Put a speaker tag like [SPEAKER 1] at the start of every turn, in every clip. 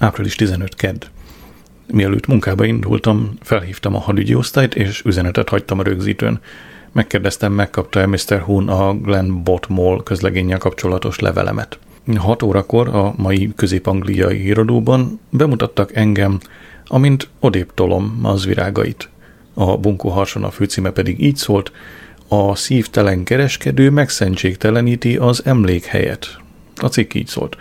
[SPEAKER 1] Április 15 kedd. Mielőtt munkába indultam, felhívtam a hadügyi osztályt, és üzenetet hagytam a rögzítőn. Megkérdeztem, megkapta-e Mr. Hoon a Glenn Botmall közlegénnyel kapcsolatos levelemet. 6 órakor a mai közép-angliai híradóban bemutattak engem, amint odébb tolom az virágait. A bunkó harsona főcíme pedig így szólt, a szívtelen kereskedő megszentségteleníti az emlékhelyet. A cikk így szólt.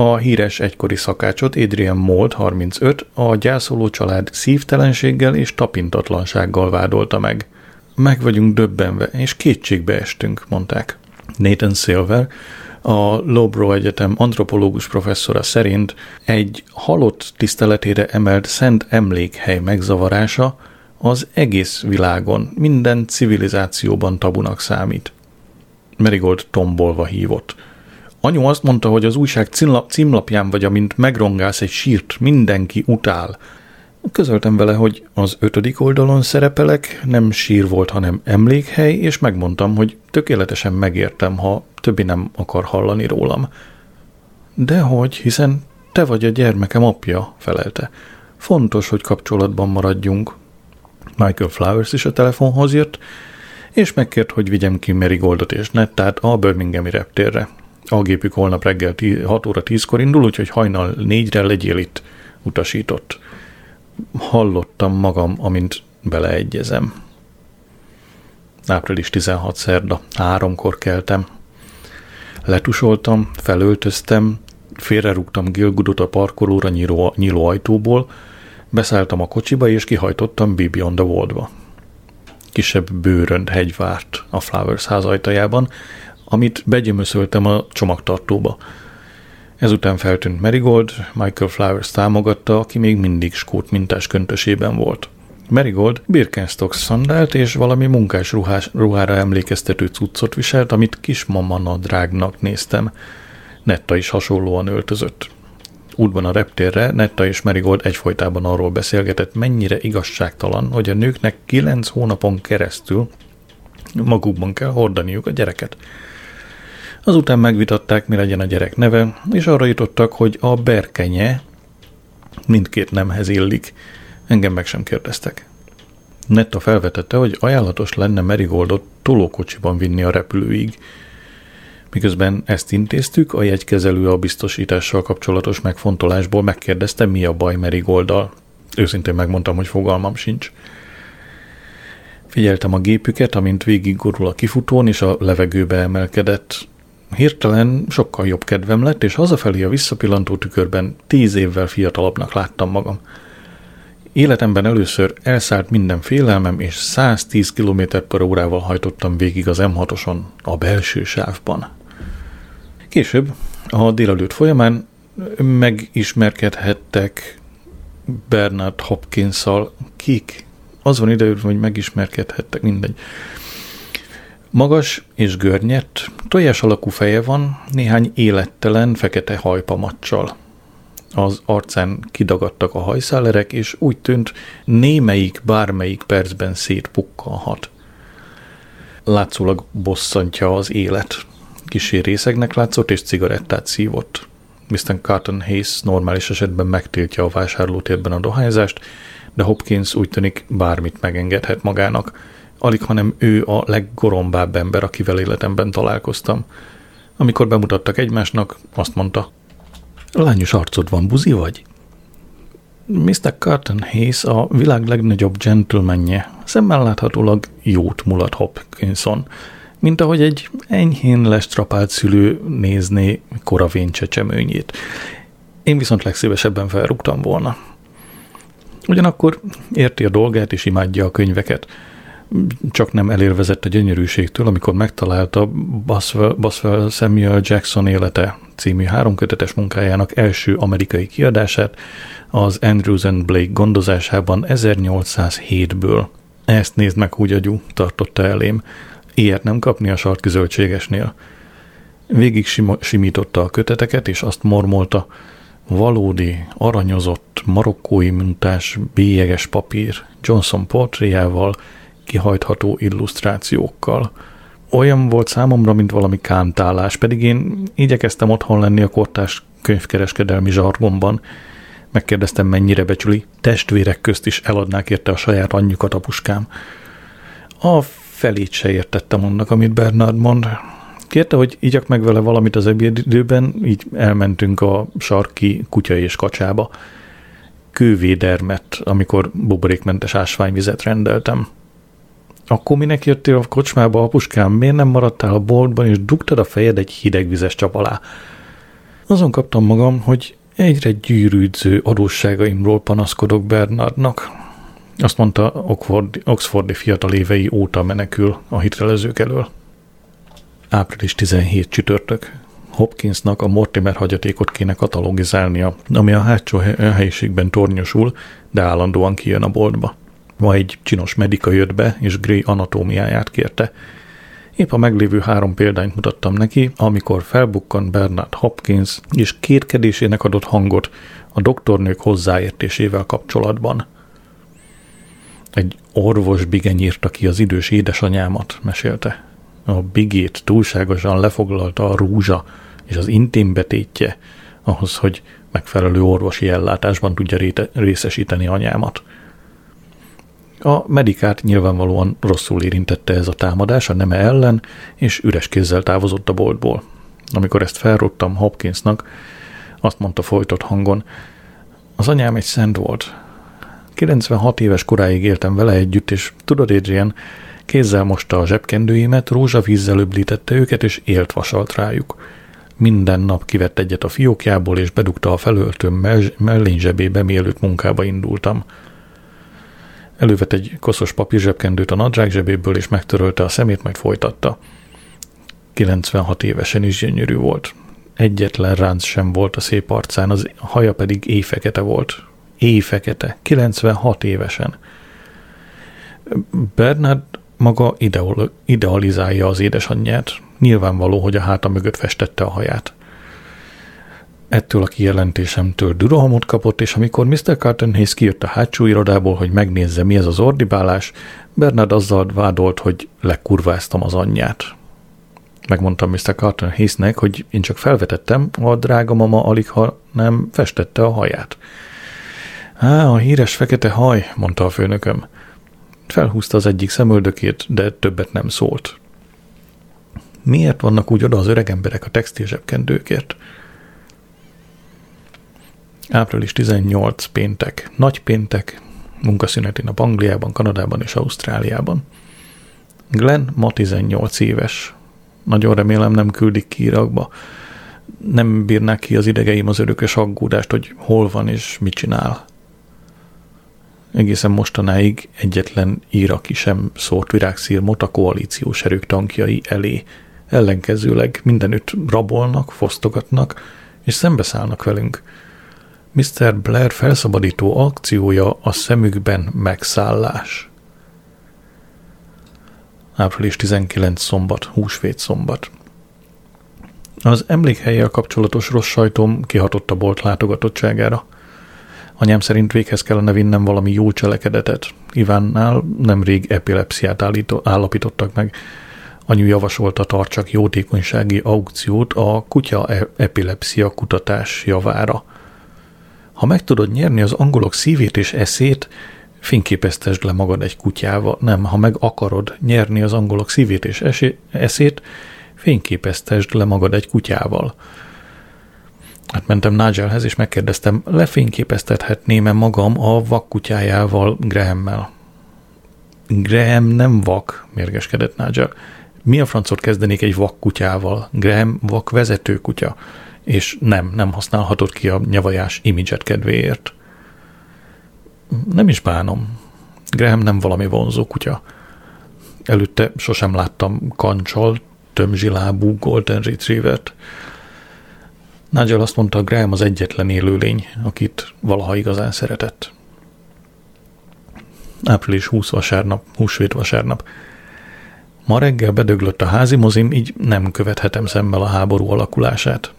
[SPEAKER 1] A híres egykori szakácsot Adrian Mold 35 a gyászoló család szívtelenséggel és tapintatlansággal vádolta meg. Meg vagyunk döbbenve, és kétségbe estünk, mondták. Nathan Silver, a Lowbrow Egyetem antropológus professzora szerint egy halott tiszteletére emelt szent emlékhely megzavarása az egész világon, minden civilizációban tabunak számít. Merigold tombolva hívott. Anyu azt mondta, hogy az újság címlapján vagy, amint megrongálsz egy sírt, mindenki utál. Közöltem vele, hogy az ötödik oldalon szerepelek, nem sír volt, hanem emlékhely, és megmondtam, hogy tökéletesen megértem, ha többi nem akar hallani rólam. Dehogy, hiszen te vagy a gyermekem apja, felelte. Fontos, hogy kapcsolatban maradjunk. Michael Flowers is a telefonhoz jött, és megkért, hogy vigyem ki Marigoldot és Nettát a Birminghami reptérre. A gépük holnap reggel 6 óra 10-kor indul, úgyhogy hajnal 4-re legyél itt, utasított. Hallottam magam, amint beleegyezem. Április 16 szerda, háromkor keltem. Letusoltam, felöltöztem, félrerúgtam Gilgudot a parkolóra nyíló, nyíló ajtóból, beszálltam a kocsiba, és kihajtottam Bibi on the Wall-ba. Kisebb bőrönd hegy várt a Flowers ház ajtajában, amit begyömöszöltem a csomagtartóba. Ezután feltűnt Marigold, Michael Flowers támogatta, aki még mindig skót mintás köntösében volt. Marigold Birkenstock szandált és valami munkás ruhás, ruhára emlékeztető cuccot viselt, amit kismama nadrágnak néztem. Netta is hasonlóan öltözött. Útban a reptérre Netta és Marigold egyfolytában arról beszélgetett, mennyire igazságtalan, hogy a nőknek kilenc hónapon keresztül magukban kell hordaniuk a gyereket. Azután megvitatták, mi legyen a gyerek neve, és arra jutottak, hogy a berkenye mindkét nemhez illik. Engem meg sem kérdeztek. Netta felvetette, hogy ajánlatos lenne Merigoldot tolókocsiban vinni a repülőig. Miközben ezt intéztük, a jegykezelő a biztosítással kapcsolatos megfontolásból megkérdezte, mi a baj Merigolddal. Őszintén megmondtam, hogy fogalmam sincs. Figyeltem a gépüket, amint végiggorul a kifutón, és a levegőbe emelkedett. Hirtelen sokkal jobb kedvem lett, és hazafelé a visszapillantó tükörben tíz évvel fiatalabbnak láttam magam. Életemben először elszállt minden félelmem, és 110 km per órával hajtottam végig az M6-oson, a belső sávban. Később, a délelőtt folyamán megismerkedhettek Bernard Hopkins-szal, kik? Az van ideő, hogy megismerkedhettek, mindegy. Magas és görnyett, tojás alakú feje van, néhány élettelen, fekete hajpamacsal. Az arcán kidagadtak a hajszálerek, és úgy tűnt, némelyik bármelyik percben szétpukkalhat. Látszólag bosszantja az élet. Kisé részegnek látszott, és cigarettát szívott. Mr. Carton Hayes normális esetben megtiltja a vásárlótérben a dohányzást, de Hopkins úgy tűnik bármit megengedhet magának – Alig, hanem ő a leggorombább ember, akivel életemben találkoztam. Amikor bemutattak egymásnak, azt mondta, lányos arcod van, buzi vagy? Mr. Carton Hayes a világ legnagyobb gentlemanje, szemmel láthatólag jót mulat Hopkinson, mint ahogy egy enyhén lestrapált szülő nézné koravén csecsemőnyét. Én viszont legszívesebben felrúgtam volna. Ugyanakkor érti a dolgát és imádja a könyveket – csak nem elérvezett a gyönyörűségtől, amikor megtalálta Boswell, Boswell Samuel Jackson élete című háromkötetes munkájának első amerikai kiadását az Andrews and Blake gondozásában 1807-ből. Ezt nézd meg, úgy agyú, tartotta elém. Ilyet nem kapni a sarki zöldségesnél. Végig simította a köteteket, és azt mormolta, valódi, aranyozott, marokkói mintás, bélyeges papír, Johnson portréjával, kihajtható illusztrációkkal. Olyan volt számomra, mint valami kántálás, pedig én igyekeztem otthon lenni a kortás könyvkereskedelmi zsargomban. Megkérdeztem, mennyire becsüli. Testvérek közt is eladnák érte a saját anyjukat a puskám. A felét se értettem annak, amit Bernard mond. Kérte, hogy igyak meg vele valamit az ebédidőben, így elmentünk a sarki kutya és kacsába. Kővédermet, amikor buborékmentes ásványvizet rendeltem. Akkor minek jöttél a kocsmába, apuskám? Miért nem maradtál a boltban, és dugtad a fejed egy hidegvizes csap alá? Azon kaptam magam, hogy egyre gyűrűdző adósságaimról panaszkodok Bernardnak. Azt mondta, Oxford, Oxfordi fiatal évei óta menekül a hitelezők elől. Április 17 csütörtök. Hopkinsnak a Mortimer hagyatékot kéne katalogizálnia, ami a hátsó helyiségben tornyosul, de állandóan kijön a boltba. Ma egy csinos medika jött be, és Gray anatómiáját kérte. Épp a meglévő három példányt mutattam neki, amikor felbukkan Bernard Hopkins, és kétkedésének adott hangot a doktornők hozzáértésével kapcsolatban. Egy orvos bigeny írta ki az idős édesanyámat, mesélte. A bigét túlságosan lefoglalta a rúzsa és az intim betétje ahhoz, hogy megfelelő orvosi ellátásban tudja részesíteni anyámat. A medikát nyilvánvalóan rosszul érintette ez a támadás a neme ellen, és üres kézzel távozott a boltból. Amikor ezt felrottam Hopkinsnak, azt mondta folytott hangon, az anyám egy szent volt. 96 éves koráig éltem vele együtt, és tudod, Adrian, kézzel mosta a zsebkendőimet, rózsavízzel öblítette őket, és élt vasalt rájuk. Minden nap kivett egyet a fiókjából, és bedugta a felöltőm mellény zsebébe, mielőtt munkába indultam. Elővett egy koszos papírzsebkendőt a nadrág zsebéből, és megtörölte a szemét, majd folytatta. 96 évesen is gyönyörű volt. Egyetlen ránc sem volt a szép arcán, az haja pedig éjfekete volt. Éjfekete. 96 évesen. Bernard maga ideol, idealizálja az édesanyját. Nyilvánvaló, hogy a háta mögött festette a haját. Ettől a kijelentésemtől dürohamot kapott, és amikor Mr. Carton Hayes kijött a hátsó irodából, hogy megnézze, mi ez az ordibálás, Bernard azzal vádolt, hogy lekurváztam az anyját. Megmondtam Mr. Carton Hayesnek, hogy én csak felvetettem, a drága mama alig, ha nem festette a haját. Á, a híres fekete haj, mondta a főnököm. Felhúzta az egyik szemöldökét, de többet nem szólt. Miért vannak úgy oda az öreg emberek a textil zsebkendőkért? Április 18 péntek, nagy péntek, munkaszüneti nap Angliában, Kanadában és Ausztráliában. Glenn ma 18 éves. Nagyon remélem nem küldik ki Irakba. Nem bírnák ki az idegeim az örökös aggódást, hogy hol van és mit csinál. Egészen mostanáig egyetlen iraki sem szórt virágszírmot a koalíciós erők tankjai elé. Ellenkezőleg mindenütt rabolnak, fosztogatnak, és szembeszállnak velünk – Mr. Blair felszabadító akciója a szemükben megszállás. Április 19 szombat, húsvét szombat. Az emlékhelyjel kapcsolatos rossz sajtom kihatott a bolt látogatottságára. Anyám szerint véghez kellene vinnem valami jó cselekedetet. Ivánnál nemrég epilepsziát állító, állapítottak meg. Anyu javasolta tartsak jótékonysági aukciót a kutya e- epilepsia kutatás javára – ha meg tudod nyerni az angolok szívét és eszét, fényképeztesd le magad egy kutyával. Nem, ha meg akarod nyerni az angolok szívét és eszét, fényképeztesd le magad egy kutyával. Hát mentem Nigelhez, és megkérdeztem, lefényképeztethetném-e magam a vakkutyájával, Grahammel. Graham nem vak, mérgeskedett Nigel. Mi a francot kezdenék egy vakkutyával? Graham vak vezető kutya és nem, nem használhatod ki a nyavajás imidzset kedvéért. Nem is bánom. Graham nem valami vonzó kutya. Előtte sosem láttam kancsal, tömzsilábú Golden Retrievert. Nigel azt mondta, Graham az egyetlen élőlény, akit valaha igazán szeretett. Április 20 vasárnap, húsvét vasárnap. Ma reggel bedöglött a házi mozim, így nem követhetem szemmel a háború alakulását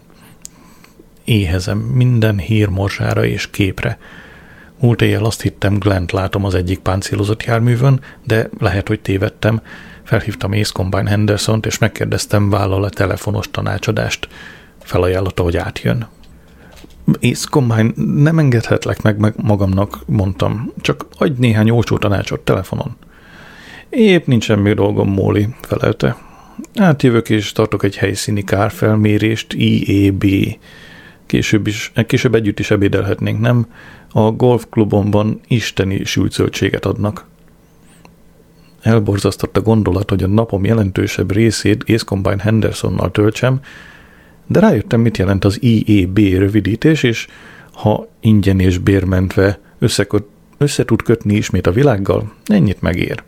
[SPEAKER 1] éhezem minden hírmorzsára és képre. Múlt éjjel azt hittem, Glent látom az egyik páncélozott járművön, de lehet, hogy tévedtem. Felhívtam Ace Combine Henderson-t, és megkérdeztem, vállal a telefonos tanácsadást. Felajánlotta, hogy átjön. Ész Combine, nem engedhetlek meg, meg magamnak, mondtam. Csak adj néhány olcsó tanácsot telefonon. Épp nincs semmi dolgom, Móli, felelte. Hát jövök és tartok egy helyszíni kárfelmérést, IEB. Később, is, később együtt is ebédelhetnénk, nem? A golfklubomban isteni sült adnak. Elborzasztott a gondolat, hogy a napom jelentősebb részét Ace Combine Hendersonnal töltsem, de rájöttem, mit jelent az IEB rövidítés, és ha ingyen és bérmentve összeköt, össze tud kötni ismét a világgal, ennyit megér.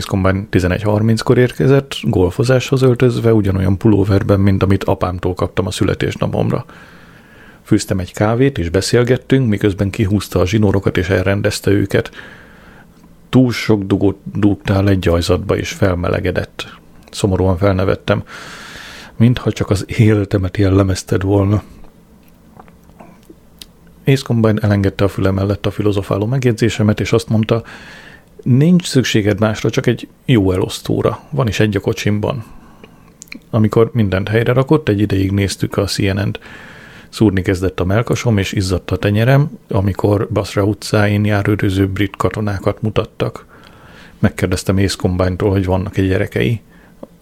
[SPEAKER 1] Combine 11.30-kor érkezett, golfozáshoz öltözve, ugyanolyan pulóverben, mint amit apámtól kaptam a születésnapomra. Fűztem egy kávét, és beszélgettünk, miközben kihúzta a zsinórokat, és elrendezte őket. Túl sok dugót dugtál egy gyajzatba, és felmelegedett. Szomorúan felnevettem mintha csak az életemet jellemezted volna. Ace Combine elengedte a füle mellett a filozofáló megjegyzésemet, és azt mondta, nincs szükséged másra, csak egy jó elosztóra. Van is egy a kocsimban. Amikor mindent helyre rakott, egy ideig néztük a CNN-t. Szúrni kezdett a melkasom, és izzadt a tenyerem, amikor Basra utcáin járőröző brit katonákat mutattak. Megkérdeztem Ace Combine-tól, hogy vannak-e gyerekei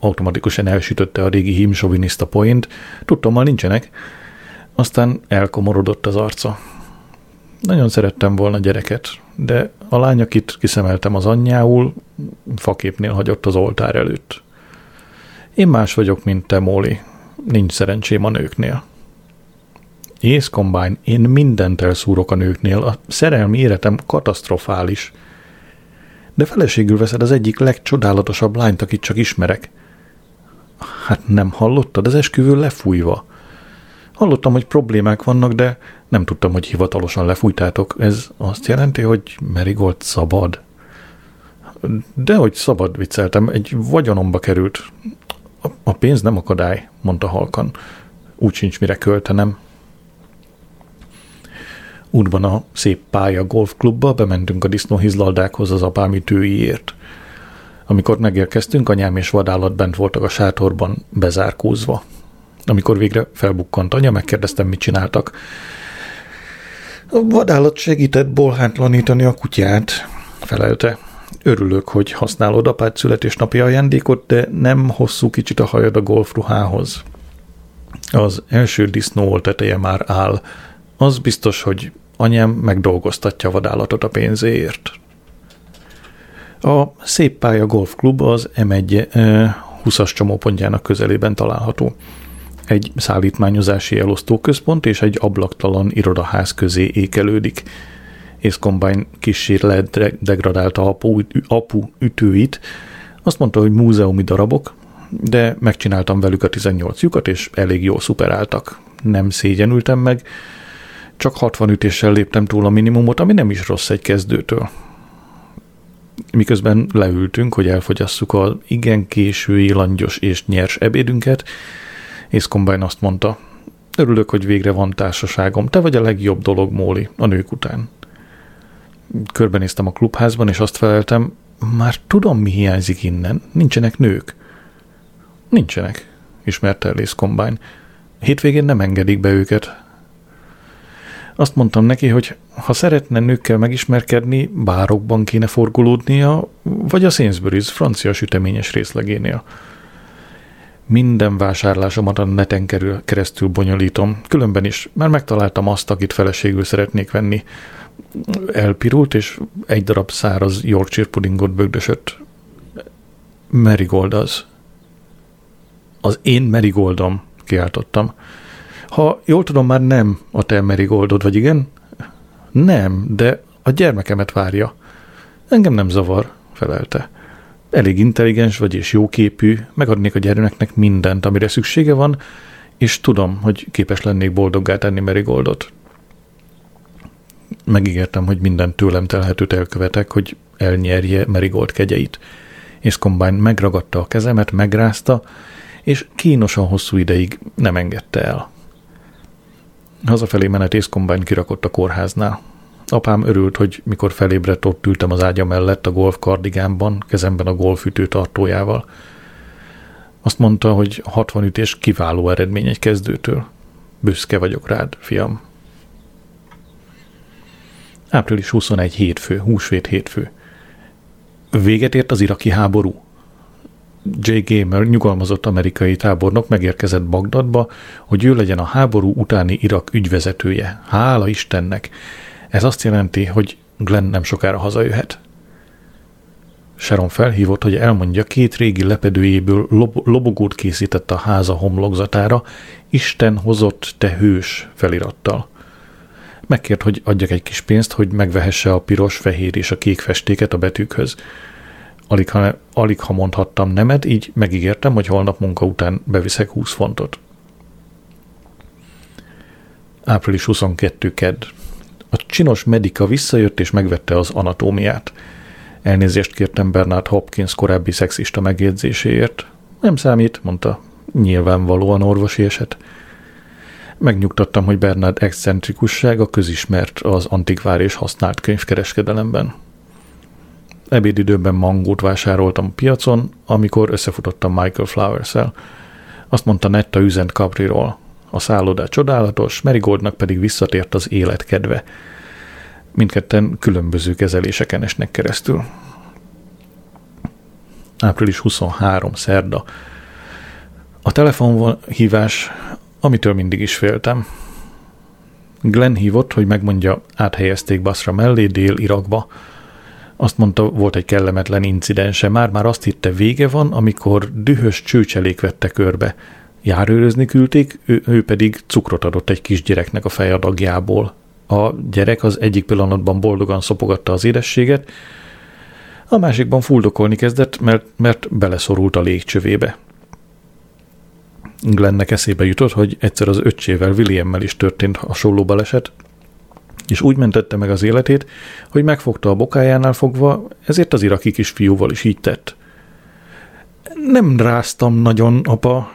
[SPEAKER 1] automatikusan elsütötte a régi hímsoviniszta tudtam, már nincsenek. Aztán elkomorodott az arca. Nagyon szerettem volna gyereket, de a lány, akit kiszemeltem az anyjául, faképnél hagyott az oltár előtt. Én más vagyok, mint te, Móli. Nincs szerencsém a nőknél. Ész Combine, én mindent elszúrok a nőknél, a szerelmi életem katasztrofális. De feleségül veszed az egyik legcsodálatosabb lányt, akit csak ismerek. Hát nem hallottad? Az esküvő lefújva. Hallottam, hogy problémák vannak, de nem tudtam, hogy hivatalosan lefújtátok. Ez azt jelenti, hogy Merigold szabad? De hogy szabad, vicceltem, egy vagyonomba került. A, pénz nem akadály, mondta halkan. Úgy sincs mire költenem. Útban a szép pálya golfklubba bementünk a disznóhizlaldákhoz az apám ütőiért. Amikor megérkeztünk, anyám és vadállat bent voltak a sátorban bezárkózva. Amikor végre felbukkant anya, megkérdeztem, mit csináltak. A vadállat segített bolhátlanítani a kutyát, felelte. Örülök, hogy használod apád születésnapi ajándékot, de nem hosszú kicsit a hajad a golfruhához. Az első disznó teteje már áll. Az biztos, hogy anyám megdolgoztatja a vadállatot a pénzéért. A Szép Pálya Golf Klub az M1 20-as csomópontjának közelében található. Egy szállítmányozási elosztóközpont és egy ablaktalan irodaház közé ékelődik. Combine kissé ledegradálta apu, apu ütőit, azt mondta, hogy múzeumi darabok, de megcsináltam velük a 18 lyukat, és elég jól szuperáltak. Nem szégyenültem meg, csak 60 ütéssel léptem túl a minimumot, ami nem is rossz egy kezdőtől miközben leültünk, hogy elfogyasszuk a igen késői, langyos és nyers ebédünket, és Combine azt mondta, örülök, hogy végre van társaságom, te vagy a legjobb dolog, Móli, a nők után. Körbenéztem a klubházban, és azt feleltem, már tudom, mi hiányzik innen, nincsenek nők. Nincsenek, ismerte el Combine. Hétvégén nem engedik be őket, azt mondtam neki, hogy ha szeretne nőkkel megismerkedni, bárokban kéne forgolódnia, vagy a Sainsbury's francia süteményes részlegénél. Minden vásárlásomat a neten keresztül bonyolítom. Különben is már megtaláltam azt, akit feleségül szeretnék venni. Elpirult, és egy darab száraz Yorkshire pudingot bögdösött. Marigold az. Az én Marigoldom, kiáltottam. Ha jól tudom, már nem a te Marigoldod, vagy igen? Nem, de a gyermekemet várja. Engem nem zavar, felelte. Elég intelligens vagy és jóképű, megadnék a gyermeknek mindent, amire szüksége van, és tudom, hogy képes lennék boldoggá tenni Marigoldot. Megígértem, hogy minden tőlem telhetőt elkövetek, hogy elnyerje Marigold kegyeit. És Combine megragadta a kezemet, megrázta, és kínosan hosszú ideig nem engedte el. Hazafelé menet Combine kirakott a kórháznál. Apám örült, hogy mikor felébredt, ott ültem az ágya mellett a golf kardigánban, kezemben a golfütő tartójával. Azt mondta, hogy 60 ütés kiváló eredmény egy kezdőtől. Büszke vagyok rád, fiam. Április 21 hétfő, húsvét hétfő. Véget ért az iraki háború. J. Gamer, nyugalmazott amerikai tábornok megérkezett Bagdadba, hogy ő legyen a háború utáni Irak ügyvezetője. Hála Istennek! Ez azt jelenti, hogy Glenn nem sokára hazajöhet. Sharon felhívott, hogy elmondja, két régi lepedőjéből lob- lobogót készített a háza homlokzatára, Isten hozott, te hős felirattal. Megkért, hogy adjak egy kis pénzt, hogy megvehesse a piros, fehér és a kék festéket a betűkhöz. Alig ha, alig ha mondhattam nemet, így megígértem, hogy holnap munka után beviszek 20 fontot. Április 22. kedd. A csinos medika visszajött és megvette az anatómiát. Elnézést kértem Bernard Hopkins korábbi szexista megjegyzéséért. Nem számít, mondta. Nyilvánvalóan orvosi eset. Megnyugtattam, hogy Bernard excentrikussága közismert az antikvár és használt könyvkereskedelemben. Ebédidőben mangót vásároltam a piacon, amikor összefutottam Michael Flowers-el. Azt mondta Netta üzent Capriról. A szállodá csodálatos, Merigoldnak pedig visszatért az életkedve. Mindketten különböző kezeléseken esnek keresztül. Április 23. szerda. A telefonhívás, amitől mindig is féltem. Glenn hívott, hogy megmondja, áthelyezték Basra mellé Dél-Irakba. Azt mondta, volt egy kellemetlen incidense, már-már azt hitte vége van, amikor dühös csőcselék vette körbe. Járőrözni küldték, ő, ő pedig cukrot adott egy kisgyereknek a fejadagjából. A gyerek az egyik pillanatban boldogan szopogatta az édességet, a másikban fuldokolni kezdett, mert, mert beleszorult a légcsövébe. Glennek eszébe jutott, hogy egyszer az öccsével, Williammel is történt hasonló baleset, és úgy mentette meg az életét, hogy megfogta a bokájánál fogva, ezért az iraki kisfiúval is így tett. Nem ráztam nagyon, apa,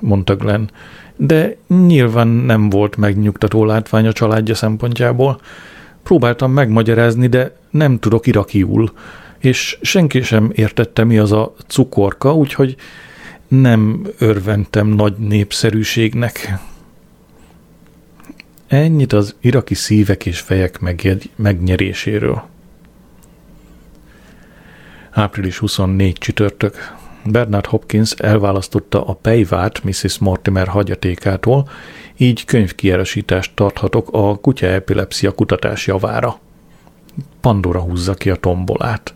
[SPEAKER 1] mondta Glenn, de nyilván nem volt megnyugtató látvány a családja szempontjából. Próbáltam megmagyarázni, de nem tudok irakiul, és senki sem értette, mi az a cukorka, úgyhogy nem örventem nagy népszerűségnek. Ennyit az iraki szívek és fejek megjegy, megnyeréséről. Április 24 csütörtök. Bernard Hopkins elválasztotta a pejvát Mrs. Mortimer hagyatékától, így könyvkieresítást tarthatok a kutya epilepsia kutatás javára. Pandora húzza ki a tombolát.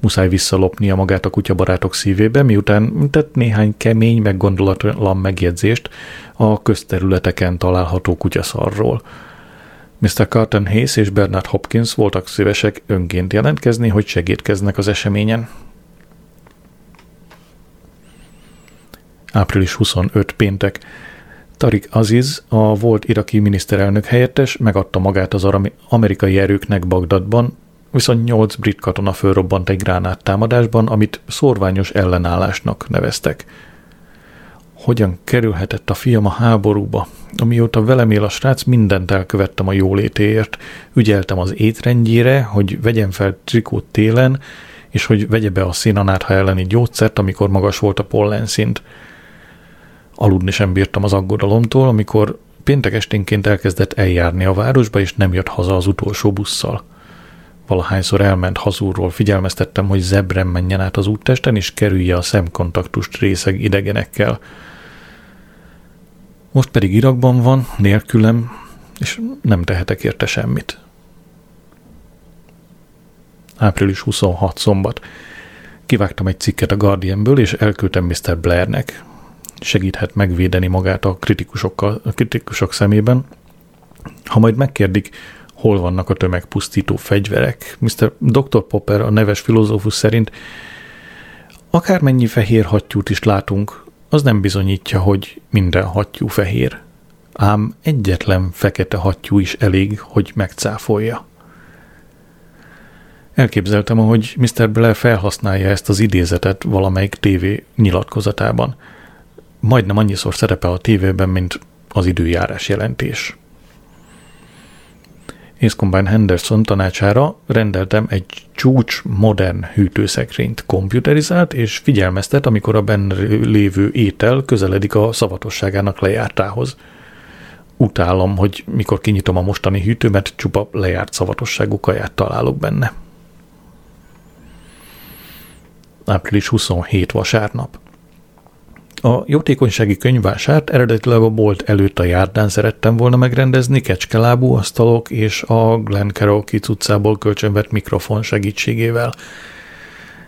[SPEAKER 1] Muszáj visszalopnia magát a kutyabarátok szívébe, miután tett néhány kemény, meggondolatlan megjegyzést a közterületeken található kutyaszarról. Mr. Carton Hayes és Bernard Hopkins voltak szívesek önként jelentkezni, hogy segítkeznek az eseményen. Április 25 péntek. Tarik Aziz, a volt iraki miniszterelnök helyettes, megadta magát az amerikai erőknek Bagdadban, viszont nyolc brit katona fölrobbant egy gránát támadásban, amit szorványos ellenállásnak neveztek. Hogyan kerülhetett a fiam a háborúba? Amióta velem él a srác, mindent elkövettem a jólétéért. Ügyeltem az étrendjére, hogy vegyen fel trikót télen, és hogy vegye be a szénanátha elleni gyógyszert, amikor magas volt a pollenszint. Aludni sem bírtam az aggodalomtól, amikor péntek esténként elkezdett eljárni a városba, és nem jött haza az utolsó busszal. Valahányszor elment hazúról, figyelmeztettem, hogy zebren menjen át az úttesten, és kerülje a szemkontaktust részeg idegenekkel. Most pedig Irakban van, nélkülem, és nem tehetek érte semmit. Április 26 szombat. Kivágtam egy cikket a Guardianből, és elküldtem Mr. Blairnek segíthet megvédeni magát a, kritikusokkal, a kritikusok szemében. Ha majd megkérdik, hol vannak a tömegpusztító fegyverek, Mr. Dr. Popper, a neves filozófus szerint akármennyi fehér hattyút is látunk, az nem bizonyítja, hogy minden hattyú fehér. Ám egyetlen fekete hattyú is elég, hogy megcáfolja. Elképzeltem, hogy Mr. Blair felhasználja ezt az idézetet valamelyik tévé nyilatkozatában – majdnem annyiszor szerepel a tévében, mint az időjárás jelentés. Combine Henderson tanácsára rendeltem egy csúcs modern hűtőszekrényt komputerizált, és figyelmeztet, amikor a benne lévő étel közeledik a szavatosságának lejártához. utálom, hogy mikor kinyitom a mostani hűtőmet, csupa lejárt szavatosságú kaját találok benne. Április 27 vasárnap. A jótékonysági könyvvásárt eredetileg a bolt előtt a járdán szerettem volna megrendezni kecskelábú asztalok és a Glen Carroll kicucából kölcsönvett mikrofon segítségével,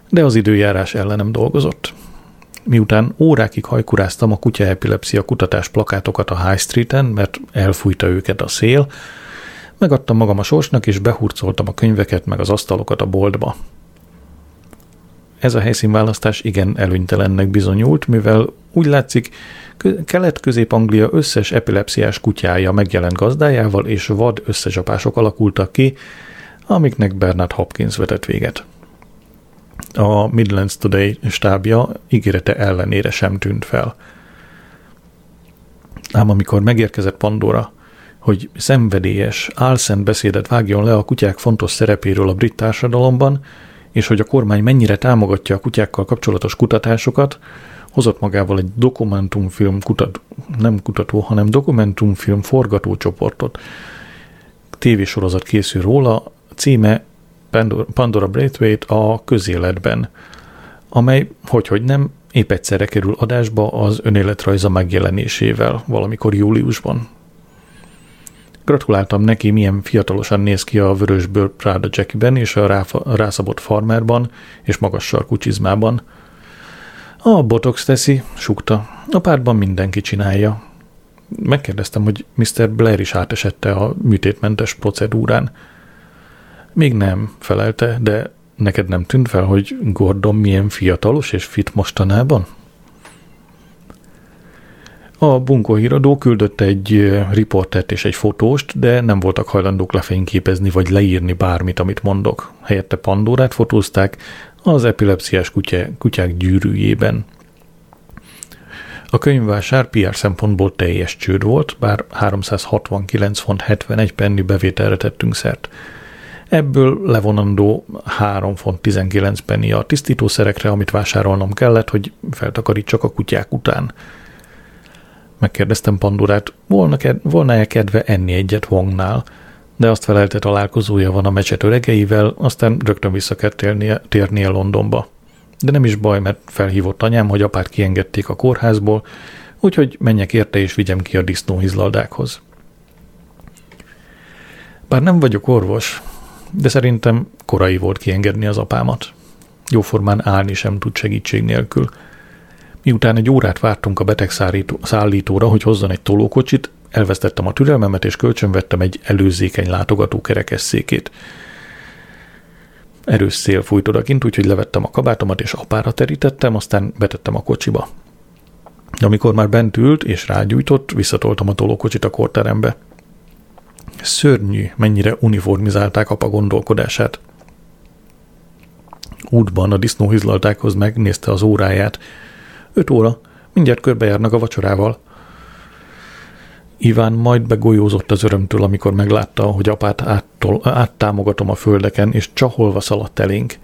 [SPEAKER 1] de az időjárás ellenem dolgozott. Miután órákig hajkuráztam a kutya epilepsia kutatás plakátokat a High Street-en, mert elfújta őket a szél, megadtam magam a sorsnak, és behurcoltam a könyveket meg az asztalokat a boltba. Ez a helyszínválasztás igen előnytelennek bizonyult, mivel úgy látszik, Kelet-Közép-Anglia összes epilepsziás kutyája megjelent gazdájával, és vad összecsapások alakultak ki, amiknek Bernard Hopkins vetett véget. A Midlands Today stábja ígérete ellenére sem tűnt fel. Ám amikor megérkezett Pandora, hogy szenvedélyes, álszent beszédet vágjon le a kutyák fontos szerepéről a brit társadalomban, és hogy a kormány mennyire támogatja a kutyákkal kapcsolatos kutatásokat, hozott magával egy dokumentumfilm kutat, nem kutató, hanem dokumentumfilm forgatócsoportot. Tévésorozat készül róla, címe Pandora Braithwaite a közéletben, amely, hogy, hogy nem, épp egyszerre kerül adásba az önéletrajza megjelenésével valamikor júliusban. Gratuláltam neki, milyen fiatalosan néz ki a vörösbőr Prada Jackie-ben és a ráfa, rászabott farmerban és magas sarkú csizmában. A botox teszi, sukta. A pártban mindenki csinálja. Megkérdeztem, hogy Mr. Blair is átesette a műtétmentes procedúrán. Még nem, felelte, de neked nem tűnt fel, hogy Gordon milyen fiatalos és fit mostanában? A bunkó híradó küldött egy riportert és egy fotóst, de nem voltak hajlandók lefényképezni vagy leírni bármit, amit mondok. Helyette Pandorát fotózták az epilepsziás kutya, kutyák gyűrűjében. A könyvvásár PR szempontból teljes csőd volt, bár 369 font 71 penny bevételre tettünk szert. Ebből levonandó 3 font 19 penny a tisztítószerekre, amit vásárolnom kellett, hogy feltakarítsak a kutyák után – Megkérdeztem Pandurát, volna-e kedve enni egyet Wongnál, de azt felelte találkozója van a mecset öregeivel, aztán rögtön vissza kell térnie, térnie Londonba. De nem is baj, mert felhívott anyám, hogy apát kiengedték a kórházból, úgyhogy menjek érte és vigyem ki a disznóhizlaldákhoz. Bár nem vagyok orvos, de szerintem korai volt kiengedni az apámat. Jóformán állni sem tud segítség nélkül – Miután egy órát vártunk a betegszállítóra, hogy hozzon egy tolókocsit, elvesztettem a türelmemet, és kölcsönvettem egy előzékeny látogató kerekesszékét. Erős szél fújt odakint, úgyhogy levettem a kabátomat, és apára terítettem, aztán betettem a kocsiba. De amikor már bent ült és rágyújtott, visszatoltam a tolókocsit a korterembe. Szörnyű, mennyire uniformizálták apa gondolkodását. Útban a disznóhizlaltákhoz megnézte az óráját, Öt óra, mindjárt körbejárnak a vacsorával. Iván majd begolyózott az örömtől, amikor meglátta, hogy apát áttol, áttámogatom a földeken, és csaholva szaladt elénk.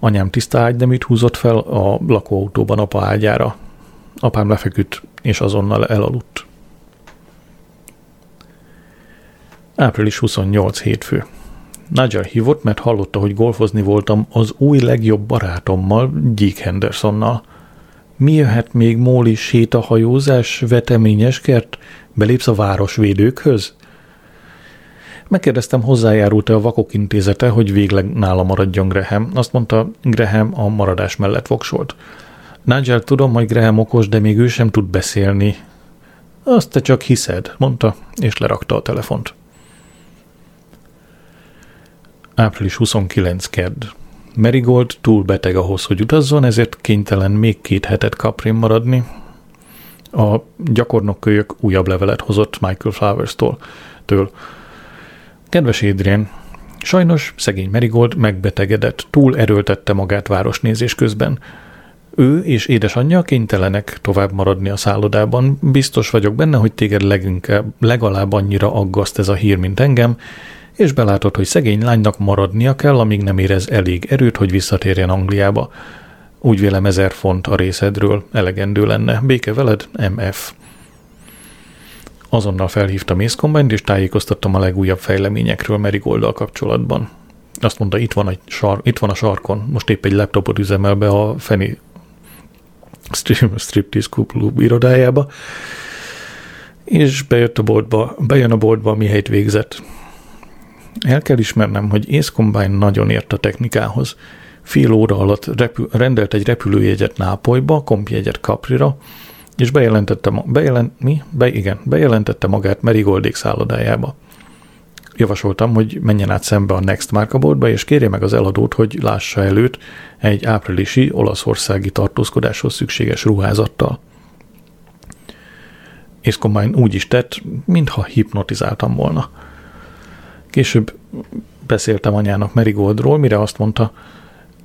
[SPEAKER 1] Anyám tiszta ágyneműt húzott fel a lakóautóban apa ágyára. Apám lefeküdt, és azonnal elaludt. Április 28 hétfő. Nigel hívott, mert hallotta, hogy golfozni voltam az új legjobb barátommal, Gyík Hendersonnal – mi jöhet még móli sétahajózás, veteményes kert? Belépsz a városvédőkhöz? Megkérdeztem, hozzájárult-e a Vakok Intézete, hogy végleg nála maradjon Graham. Azt mondta, Graham a maradás mellett voksolt. Nigel, tudom, hogy Graham okos, de még ő sem tud beszélni. Azt te csak hiszed, mondta, és lerakta a telefont. Április 29 kedd. Marigold túl beteg ahhoz, hogy utazzon, ezért kénytelen még két hetet kaprin maradni. A gyakornokkölyök újabb levelet hozott Michael Flowers-tól. Től. Kedves Adrian, sajnos szegény Marigold megbetegedett, túl erőltette magát városnézés közben. Ő és édesanyja kénytelenek tovább maradni a szállodában. Biztos vagyok benne, hogy téged leginkább, legalább annyira aggaszt ez a hír, mint engem, és belátod, hogy szegény lánynak maradnia kell, amíg nem érez elég erőt, hogy visszatérjen Angliába. Úgy vélem ezer font a részedről elegendő lenne. Béke veled, MF. Azonnal felhívtam Ace és tájékoztattam a legújabb fejleményekről Merigolddal kapcsolatban. Azt mondta, itt van, egy sar, itt van a sarkon, most épp egy laptopot üzemel be a Feni Striptease Club irodájába, és bejött a boltba, bejön a boltba, mi helyt végzett. El kell ismernem, hogy Ace Combine nagyon ért a technikához. Fél óra alatt repü- rendelt egy repülőjegyet Nápolyba, kompjegyet Caprira, és bejelentette, bejelent, mi? Be, igen, bejelentette magát Marigoldék szállodájába. Javasoltam, hogy menjen át szembe a Next márkaboltba, és kérje meg az eladót, hogy lássa előtt egy áprilisi olaszországi tartózkodáshoz szükséges ruházattal. És úgy is tett, mintha hipnotizáltam volna. Később beszéltem anyának Marigoldról, mire azt mondta,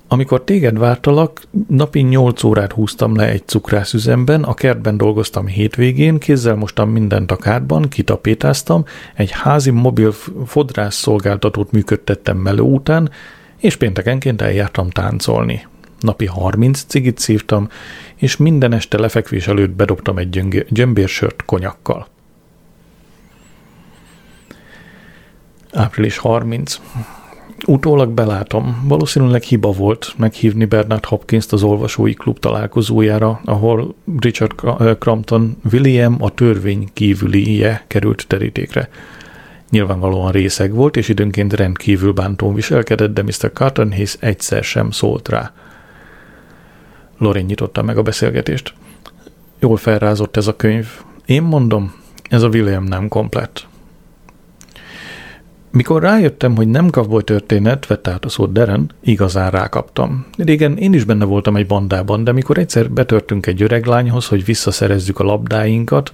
[SPEAKER 1] amikor téged vártalak, napi 8 órát húztam le egy cukrászüzemben, a kertben dolgoztam hétvégén, kézzel mostam mindent a kádban, kitapétáztam, egy házi mobil fodrász szolgáltatót működtettem melő után, és péntekenként eljártam táncolni. Napi 30 cigit szívtam, és minden este lefekvés előtt bedobtam egy gyömbérsört konyakkal. Április 30. Utólag belátom, valószínűleg hiba volt meghívni Bernard Hopkins az olvasói klub találkozójára, ahol Richard Crampton William a törvény kívülie került terítékre. Nyilvánvalóan részeg volt, és időnként rendkívül bántón viselkedett, de Mr. Carton Hayes egyszer sem szólt rá. Lorin nyitotta meg a beszélgetést. Jól felrázott ez a könyv. Én mondom, ez a William nem komplett. Mikor rájöttem, hogy nem kavboly történet, vette át a szót Deren, igazán rákaptam. Régen én is benne voltam egy bandában, de mikor egyszer betörtünk egy öreg lányhoz, hogy visszaszerezzük a labdáinkat,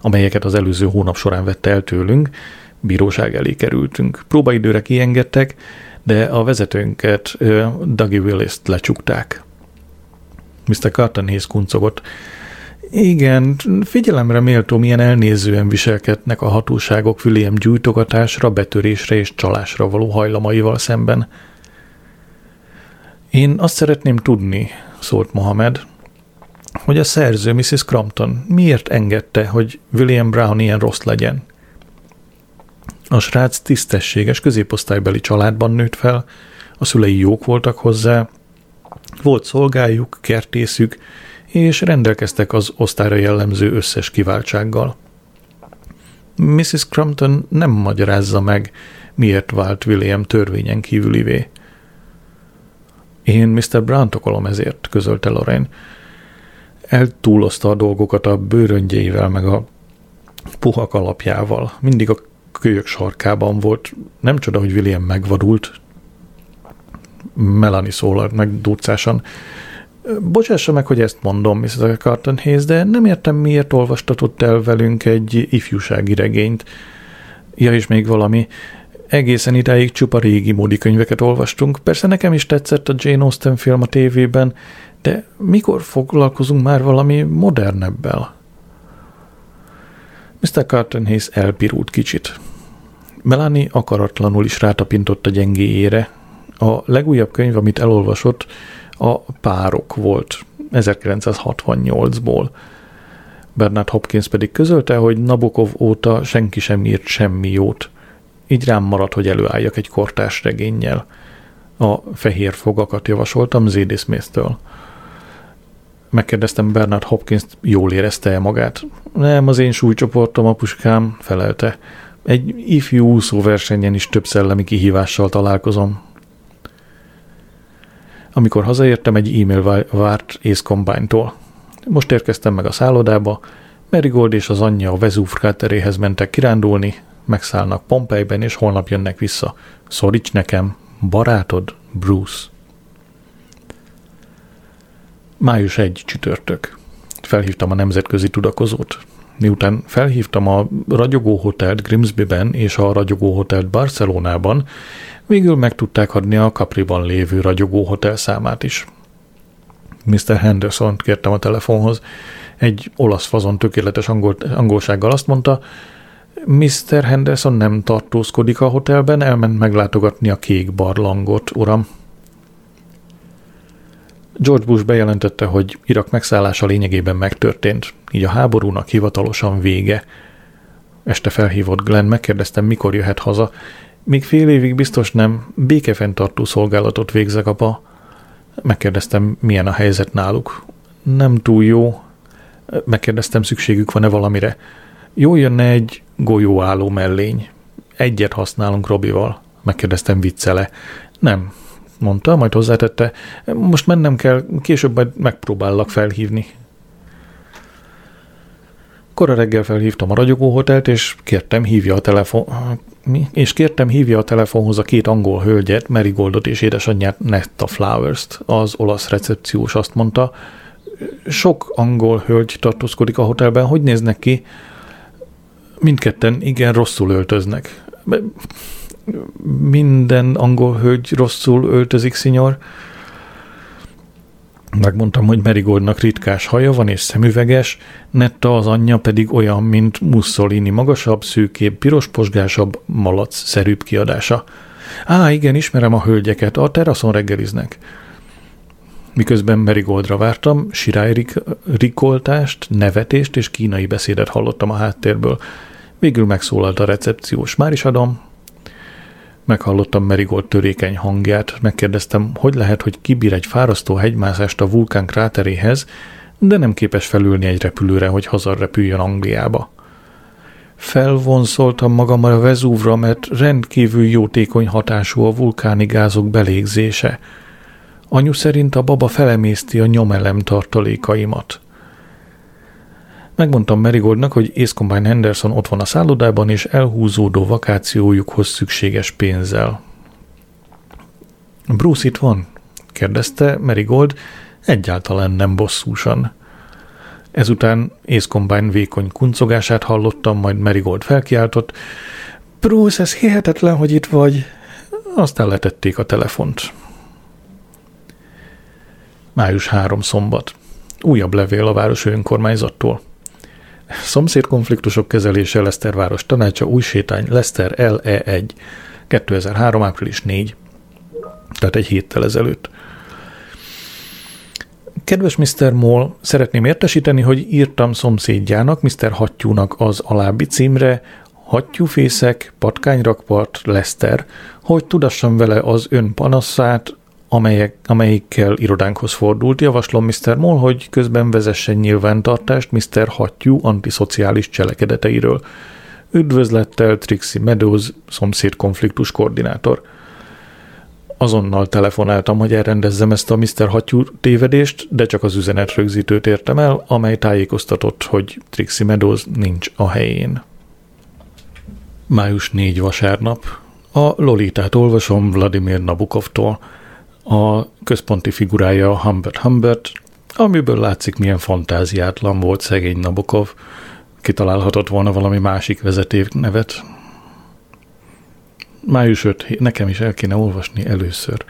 [SPEAKER 1] amelyeket az előző hónap során vette el tőlünk, bíróság elé kerültünk. Próbaidőre kiengedtek, de a vezetőnket, Dougie Willis-t lecsukták. Mr. Carton Hayes kuncogott. Igen, figyelemre méltó, milyen elnézően viselkednek a hatóságok William gyújtogatásra, betörésre és csalásra való hajlamaival szemben. Én azt szeretném tudni, szólt Mohamed, hogy a szerző Mrs. Crampton miért engedte, hogy William Brown ilyen rossz legyen. A srác tisztességes középosztálybeli családban nőtt fel, a szülei jók voltak hozzá, volt szolgájuk, kertészük, és rendelkeztek az osztályra jellemző összes kiváltsággal. Mrs. Crumpton nem magyarázza meg, miért vált William törvényen kívülivé. Én Mr. Brown okolom ezért, közölte Lorraine. Eltúlozta a dolgokat a bőröngyeivel, meg a puha alapjával. Mindig a kölyök sarkában volt. Nem csoda, hogy William megvadult. Melanie szólalt meg durcásan. Bocsássa meg, hogy ezt mondom, Mrs. Carton Hayes, de nem értem, miért olvastatott el velünk egy ifjúsági regényt. Ja, és még valami. Egészen idáig csupa régi módi könyveket olvastunk. Persze nekem is tetszett a Jane Austen film a tévében, de mikor foglalkozunk már valami modernebbel? Mr. Carton Hayes elpirult kicsit. Melanie akaratlanul is rátapintott a gyengéjére. A legújabb könyv, amit elolvasott, a párok volt 1968-ból. Bernard Hopkins pedig közölte, hogy Nabokov óta senki sem írt semmi jót. Így rám maradt, hogy előálljak egy kortás regénnyel. A fehér fogakat javasoltam Z.D. Smith-től. Megkérdeztem Bernard Hopkins, jól érezte-e magát? Nem, az én súlycsoportom, apuskám, felelte. Egy ifjú úszóversenyen is több szellemi kihívással találkozom. Amikor hazaértem, egy e-mail várt Ace Combine-tól. Most érkeztem meg a szállodába, Merigold és az anyja a Vezúv kráteréhez mentek kirándulni, megszállnak Pompejben, és holnap jönnek vissza. Szoríts nekem, barátod, Bruce. Május 1 csütörtök. Felhívtam a nemzetközi tudakozót. Miután felhívtam a Ragyogó Hotelt Grimsby-ben és a Ragyogó Hotelt Barcelonában, Végül meg tudták adni a Capriban lévő ragyogó hotel számát is. Mr. henderson kértem a telefonhoz. Egy olasz fazon tökéletes angol, angolsággal azt mondta, Mr. Henderson nem tartózkodik a hotelben, elment meglátogatni a kék barlangot, uram. George Bush bejelentette, hogy Irak megszállása lényegében megtörtént, így a háborúnak hivatalosan vége. Este felhívott Glenn, megkérdeztem, mikor jöhet haza. Még fél évig biztos nem, békefenntartó szolgálatot végzek, apa. Megkérdeztem, milyen a helyzet náluk. Nem túl jó. Megkérdeztem, szükségük van-e valamire. Jó jönne egy golyóálló mellény. Egyet használunk Robival. Megkérdeztem, viccele. Nem, mondta, majd hozzátette. Most mennem kell, később majd megpróbállak felhívni. Kora reggel felhívtam a ragyogó hotelt, és kértem hívja a telefon... Mi? És kértem hívja a telefonhoz a két angol hölgyet, Marigoldot és édesanyját Netta Flowers-t. Az olasz recepciós azt mondta, sok angol hölgy tartózkodik a hotelben, hogy néznek ki? Mindketten igen rosszul öltöznek. Minden angol hölgy rosszul öltözik, szinyor. Megmondtam, hogy Merigoldnak ritkás haja van és szemüveges, Netta az anyja pedig olyan, mint Mussolini magasabb, szűkébb, piros-posgásabb, malac-szerűbb kiadása. Á, igen, ismerem a hölgyeket, a teraszon reggeliznek. Miközben Merigoldra vártam, sirály rikoltást, nevetést és kínai beszédet hallottam a háttérből. Végül megszólalt a recepciós. Már is adom, Meghallottam Merigold törékeny hangját, megkérdeztem, hogy lehet, hogy kibír egy fárasztó hegymászást a vulkán kráteréhez, de nem képes felülni egy repülőre, hogy hazarrepüljön Angliába. Felvonszoltam magam a Vezúvra, mert rendkívül jótékony hatású a vulkáni gázok belégzése. Anyu szerint a baba felemészti a nyomelem tartalékaimat. Megmondtam Merigoldnak, hogy Ace Combine Henderson ott van a szállodában, és elhúzódó vakációjukhoz szükséges pénzzel. Bruce itt van? kérdezte Merigold, egyáltalán nem bosszúsan. Ezután Ace Combine vékony kuncogását hallottam, majd Merigold felkiáltott. Bruce, ez hihetetlen, hogy itt vagy. Aztán letették a telefont. Május három szombat. Újabb levél a város önkormányzattól. Szomszédkonfliktusok kezelése Leszterváros tanácsa új sétány Leszter LE1 2003. április 4 tehát egy héttel ezelőtt. Kedves Mr. Moll, szeretném értesíteni, hogy írtam szomszédjának, Mr. Hattyúnak az alábbi címre, Hattyúfészek, Patkányrakpart, Leszter, hogy tudassam vele az ön panaszát, amelyek, amelyikkel irodánkhoz fordult. Javaslom Mr. Moll, hogy közben vezessen nyilvántartást Mr. Hattyú antiszociális cselekedeteiről. Üdvözlettel Trixie Meadows, szomszéd konfliktus koordinátor. Azonnal telefonáltam, hogy elrendezzem ezt a Mr. Hattyú tévedést, de csak az üzenet rögzítőt értem el, amely tájékoztatott, hogy Trixie Meadows nincs a helyén. Május 4 vasárnap. A Lolitát olvasom Vladimir Nabukovtól a központi figurája Humbert Humbert, amiből látszik, milyen fantáziátlan volt szegény Nabokov, kitalálhatott volna valami másik vezeték nevet. Május 5, nekem is el kéne olvasni először.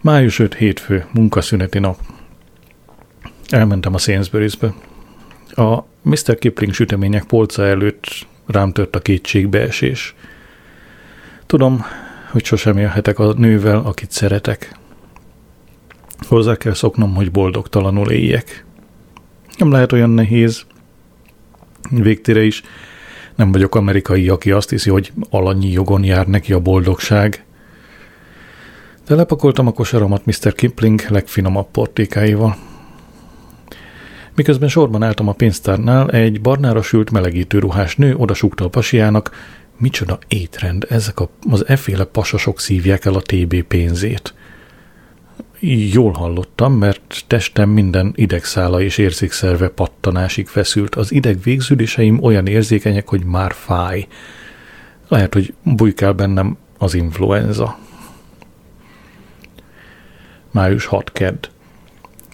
[SPEAKER 1] Május 5 hétfő, munkaszüneti nap. Elmentem a Sainsbury's-be. A Mr. Kipling sütemények polca előtt rám tört a kétségbeesés. Tudom, hogy sosem élhetek a nővel, akit szeretek. Hozzá kell szoknom, hogy boldogtalanul éljek. Nem lehet olyan nehéz. Végtére is nem vagyok amerikai, aki azt hiszi, hogy alanyi jogon jár neki a boldogság. De lepakoltam a kosaramat Mr. Kipling legfinomabb portékáival. Miközben sorban álltam a pénztárnál, egy barnára sült melegítő ruhás nő odasúgta a pasiának, Micsoda étrend, ezek a, az efféle pasasok szívják el a TB pénzét. Jól hallottam, mert testem minden idegszála és érzékszerve pattanásig feszült. Az ideg végződéseim olyan érzékenyek, hogy már fáj. Lehet, hogy bujkál bennem az influenza. Május 6 kedd.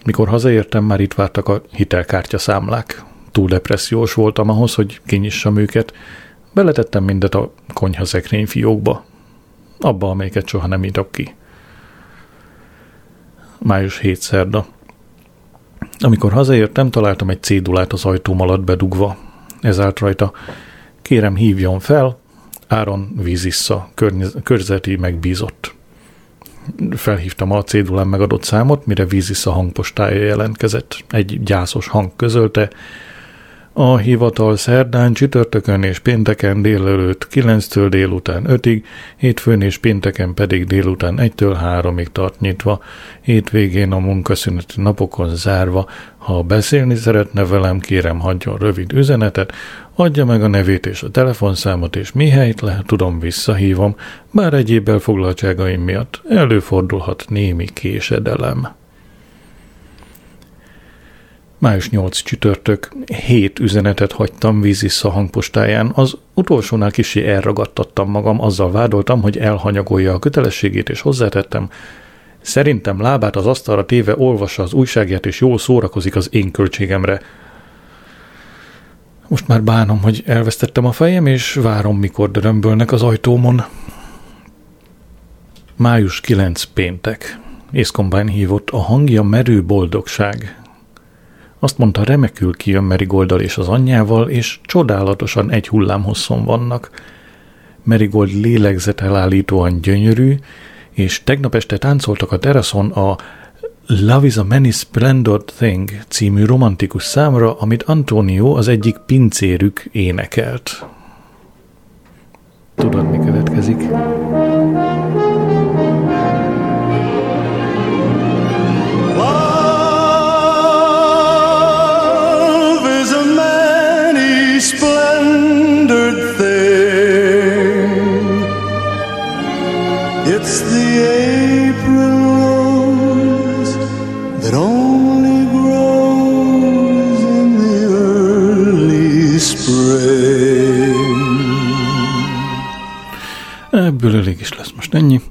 [SPEAKER 1] Mikor hazaértem, már itt vártak a hitelkártya számlák. Túl depressziós voltam ahhoz, hogy kinyissam őket, Beletettem mindet a konyhaszekrény fiókba, abba, amelyiket soha nem ítok ki. Május 7 szerda. Amikor hazaértem, találtam egy cédulát az ajtóm alatt bedugva. Ez állt rajta. Kérem, hívjon fel, Áron vízissza, körzeti megbízott. Felhívtam a cédulán megadott számot, mire vízissza hangpostája jelentkezett. Egy gyászos hang közölte, A hivatal szerdán, csütörtökön és pénteken délelőtt 9-től délután 5-ig, hétfőn és pénteken pedig délután 1-től 3-ig tart nyitva, hétvégén a munkaszüneti napokon zárva. Ha beszélni szeretne velem, kérem hagyjon rövid üzenetet, adja meg a nevét és a telefonszámot, és mihelyt lehet, tudom, visszahívom, bár egyéb elfoglaltságaim miatt előfordulhat némi késedelem. Május 8 csütörtök, hét üzenetet hagytam vízissza hangpostáján. Az utolsónál kicsi elragadtattam magam, azzal vádoltam, hogy elhanyagolja a kötelességét, és hozzátettem, Szerintem lábát az asztalra téve olvassa az újságját, és jól szórakozik az én költségemre. Most már bánom, hogy elvesztettem a fejem, és várom, mikor dörömbölnek az ajtómon. Május 9 péntek. Észkombány hívott, a hangja merő boldogság. Azt mondta, remekül kijön Merigoldal és az anyjával, és csodálatosan egy hullám hosszon vannak. Merigold lélegzetelállítóan gyönyörű, és tegnap este táncoltak a teraszon a Love is a Many Splendid Thing című romantikus számra, amit Antonio az egyik pincérük énekelt. Tudod, mi következik? Ebből elég is lesz most ennyi.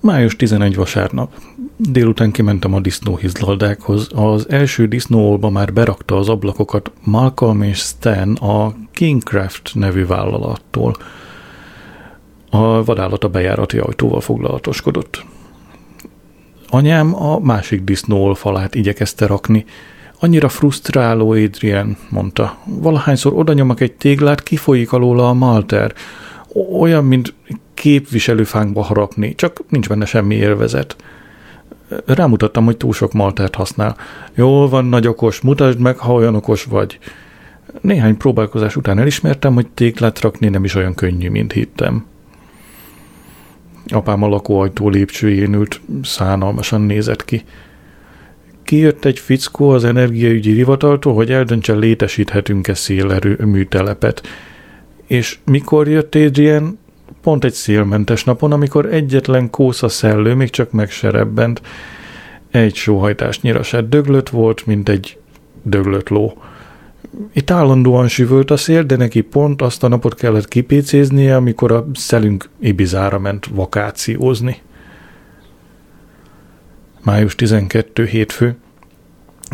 [SPEAKER 1] Május 11 vasárnap. Délután kimentem a disznóhizlaldákhoz. Az első disznóolba már berakta az ablakokat Malcolm és Stan a Kingcraft nevű vállalattól. A vadállat a bejárati ajtóval foglalatoskodott. Anyám a másik disznóol falát igyekezte rakni. Annyira frusztráló, Adrian, mondta. Valahányszor oda nyomak egy téglát, kifolyik alóla a malter olyan, mint képviselőfánkba harapni, csak nincs benne semmi élvezet. Rámutattam, hogy túl sok maltert használ. Jól van, nagy okos, mutasd meg, ha olyan okos vagy. Néhány próbálkozás után elismertem, hogy téglát rakni nem is olyan könnyű, mint hittem. Apám a lakóajtó lépcsőjén ült, szánalmasan nézett ki. Kijött egy fickó az energiaügyi hivataltól, hogy eldöntse, létesíthetünk-e szélerő műtelepet és mikor jött Adrian? Pont egy szélmentes napon, amikor egyetlen kósza szellő még csak megserebbent. Egy sóhajtásnyira se döglött volt, mint egy döglött ló. Itt állandóan süvölt a szél, de neki pont azt a napot kellett kipécéznie, amikor a szelünk Ibizára ment vakációzni. Május 12 hétfő.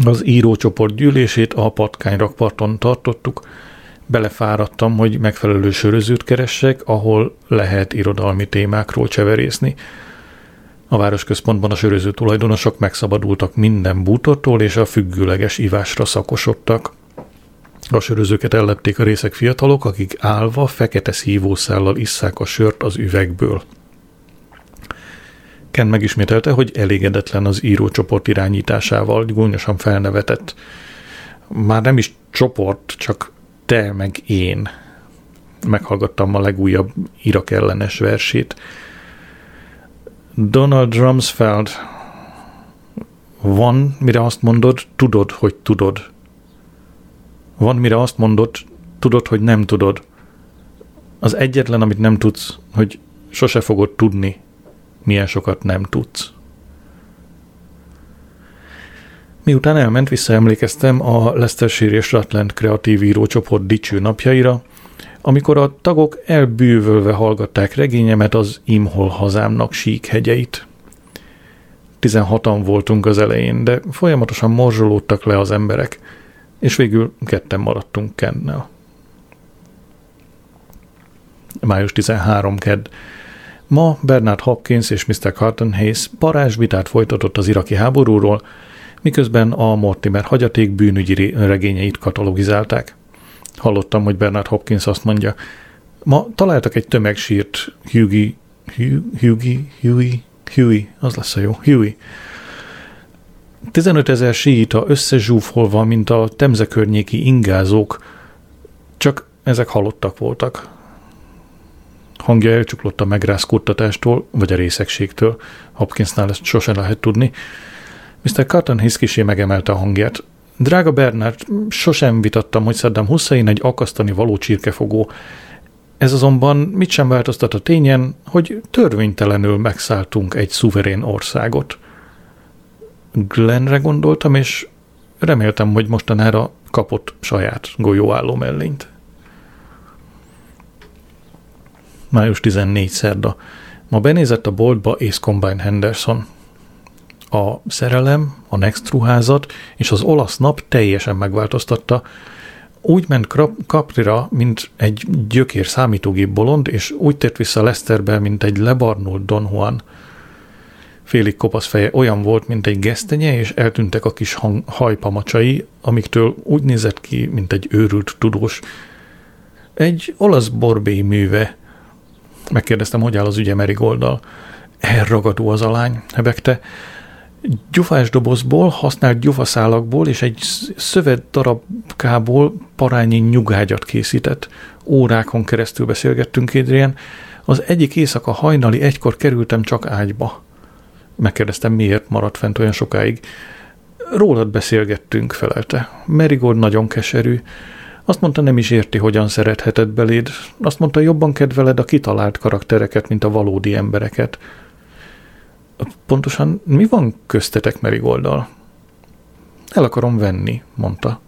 [SPEAKER 1] Az írócsoport gyűlését a patkányrakparton tartottuk belefáradtam, hogy megfelelő sörözőt keressek, ahol lehet irodalmi témákról cseverészni. A városközpontban a söröző tulajdonosok megszabadultak minden bútortól, és a függőleges ivásra szakosodtak. A sörözőket ellepték a részek fiatalok, akik állva fekete szívószállal isszák a sört az üvegből. Ken megismételte, hogy elégedetlen az írócsoport irányításával, gúnyosan felnevetett. Már nem is csoport, csak te, meg én. Meghallgattam a legújabb Irak ellenes versét. Donald Rumsfeld van, mire azt mondod, tudod, hogy tudod. Van, mire azt mondod, tudod, hogy nem tudod. Az egyetlen, amit nem tudsz, hogy sose fogod tudni, milyen sokat nem tudsz. Miután elment, visszaemlékeztem a Leicestershire és Rutland kreatív írócsoport dicső napjaira, amikor a tagok elbűvölve hallgatták regényemet az Imhol hazámnak sík hegyeit. Tizenhatan voltunk az elején, de folyamatosan morzsolódtak le az emberek, és végül ketten maradtunk Kennel. Május 13 kedd. Ma Bernard Hopkins és Mr. Carton Hayes parázsvitát folytatott az iraki háborúról, miközben a Mortimer hagyaték bűnügyi regényeit katalogizálták. Hallottam, hogy Bernard Hopkins azt mondja, ma találtak egy tömegsírt Hughie, Hughie, Hughie, Hughie, az lesz a jó, Hughie. 15 ezer síita összezsúfolva, mint a temze környéki ingázók, csak ezek halottak voltak. Hangja elcsuklott a megrázkódtatástól, vagy a részegségtől. Hopkinsnál ezt sosem lehet tudni. Mr. Cotton hiszkisé megemelte a hangját. Drága Bernard, sosem vitattam, hogy Saddam Hussein egy akasztani való csirkefogó. Ez azonban mit sem változtat a tényen, hogy törvénytelenül megszálltunk egy szuverén országot. Glennre gondoltam, és reméltem, hogy mostanára kapott saját golyóálló mellényt. Május 14 szerda. Ma benézett a boltba Ace Combine Henderson. A szerelem, a Next ruházat és az olasz nap teljesen megváltoztatta. Úgy ment Caprira, mint egy gyökér számítógép bolond, és úgy tért vissza Leszterbe, mint egy lebarnult Don Juan. Félig kopasz feje olyan volt, mint egy gesztenye, és eltűntek a kis hang, hajpamacsai, amiktől úgy nézett ki, mint egy őrült tudós. Egy olasz borbély műve. Megkérdeztem, hogy áll az ügye Merigoldal. Elragadó az alány, hebegte gyufás dobozból, használt gyufaszálakból és egy szövet darabkából parányi nyugágyat készített. Órákon keresztül beszélgettünk Adrian. Az egyik éjszaka hajnali egykor kerültem csak ágyba. Megkérdeztem, miért maradt fent olyan sokáig. Rólad beszélgettünk, felelte. Merigold nagyon keserű. Azt mondta, nem is érti, hogyan szeretheted beléd. Azt mondta, jobban kedveled a kitalált karaktereket, mint a valódi embereket pontosan mi van köztetek Merigoldal? El akarom venni, mondta.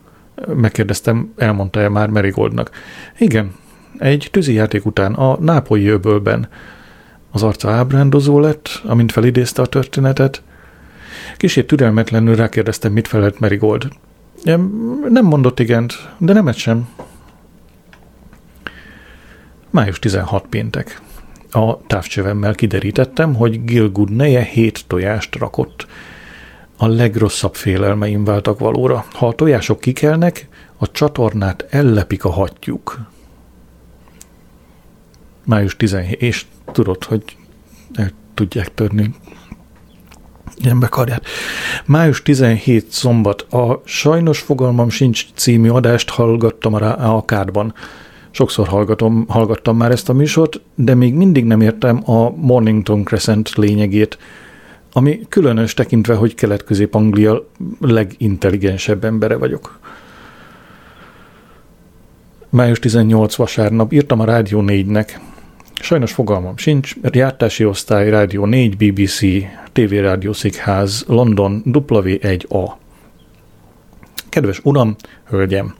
[SPEAKER 1] Megkérdeztem, elmondta-e már Merigoldnak. Igen, egy tűzijáték után a nápolyi öbölben. Az arca ábrándozó lett, amint felidézte a történetet. Kicsit türelmetlenül rákérdeztem, mit felelt Merigold. Nem mondott igent, de nemet sem. Május 16 péntek a távcsövemmel kiderítettem, hogy Gilgud neje hét tojást rakott. A legrosszabb félelmeim váltak valóra. Ha a tojások kikelnek, a csatornát ellepik a hattyúk. Május 17, és tudod, hogy el tudják törni ilyen. Május 17 szombat. A Sajnos fogalmam sincs című adást hallgattam a, a kádban. Sokszor hallgatom, hallgattam már ezt a műsort, de még mindig nem értem a Mornington Crescent lényegét, ami különös tekintve, hogy Kelet-Közép-Anglia legintelligensebb embere vagyok. Május 18 vasárnap írtam a Rádió 4-nek. Sajnos fogalmam sincs, jártási osztály, Rádió 4, BBC, TV Rádió Szigház, London, W1A. Kedves uram, hölgyem,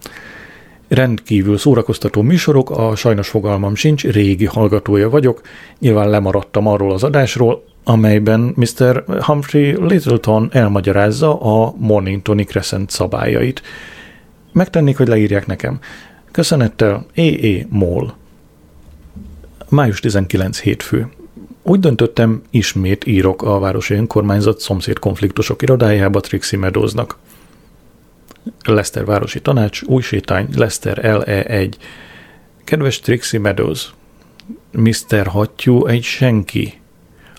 [SPEAKER 1] rendkívül szórakoztató műsorok, a sajnos fogalmam sincs, régi hallgatója vagyok, nyilván lemaradtam arról az adásról, amelyben Mr. Humphrey Littleton elmagyarázza a Morningtoni Crescent szabályait. Megtennék, hogy leírják nekem. Köszönettel E.E. Moll. Május 19 hétfő. Úgy döntöttem, ismét írok a városi önkormányzat szomszéd konfliktusok irodájába Trixie Meadowsnak. Leszter Városi Tanács, új sétány, Leszter LE1. Kedves Trixie Meadows, Mr. Hattyú egy senki.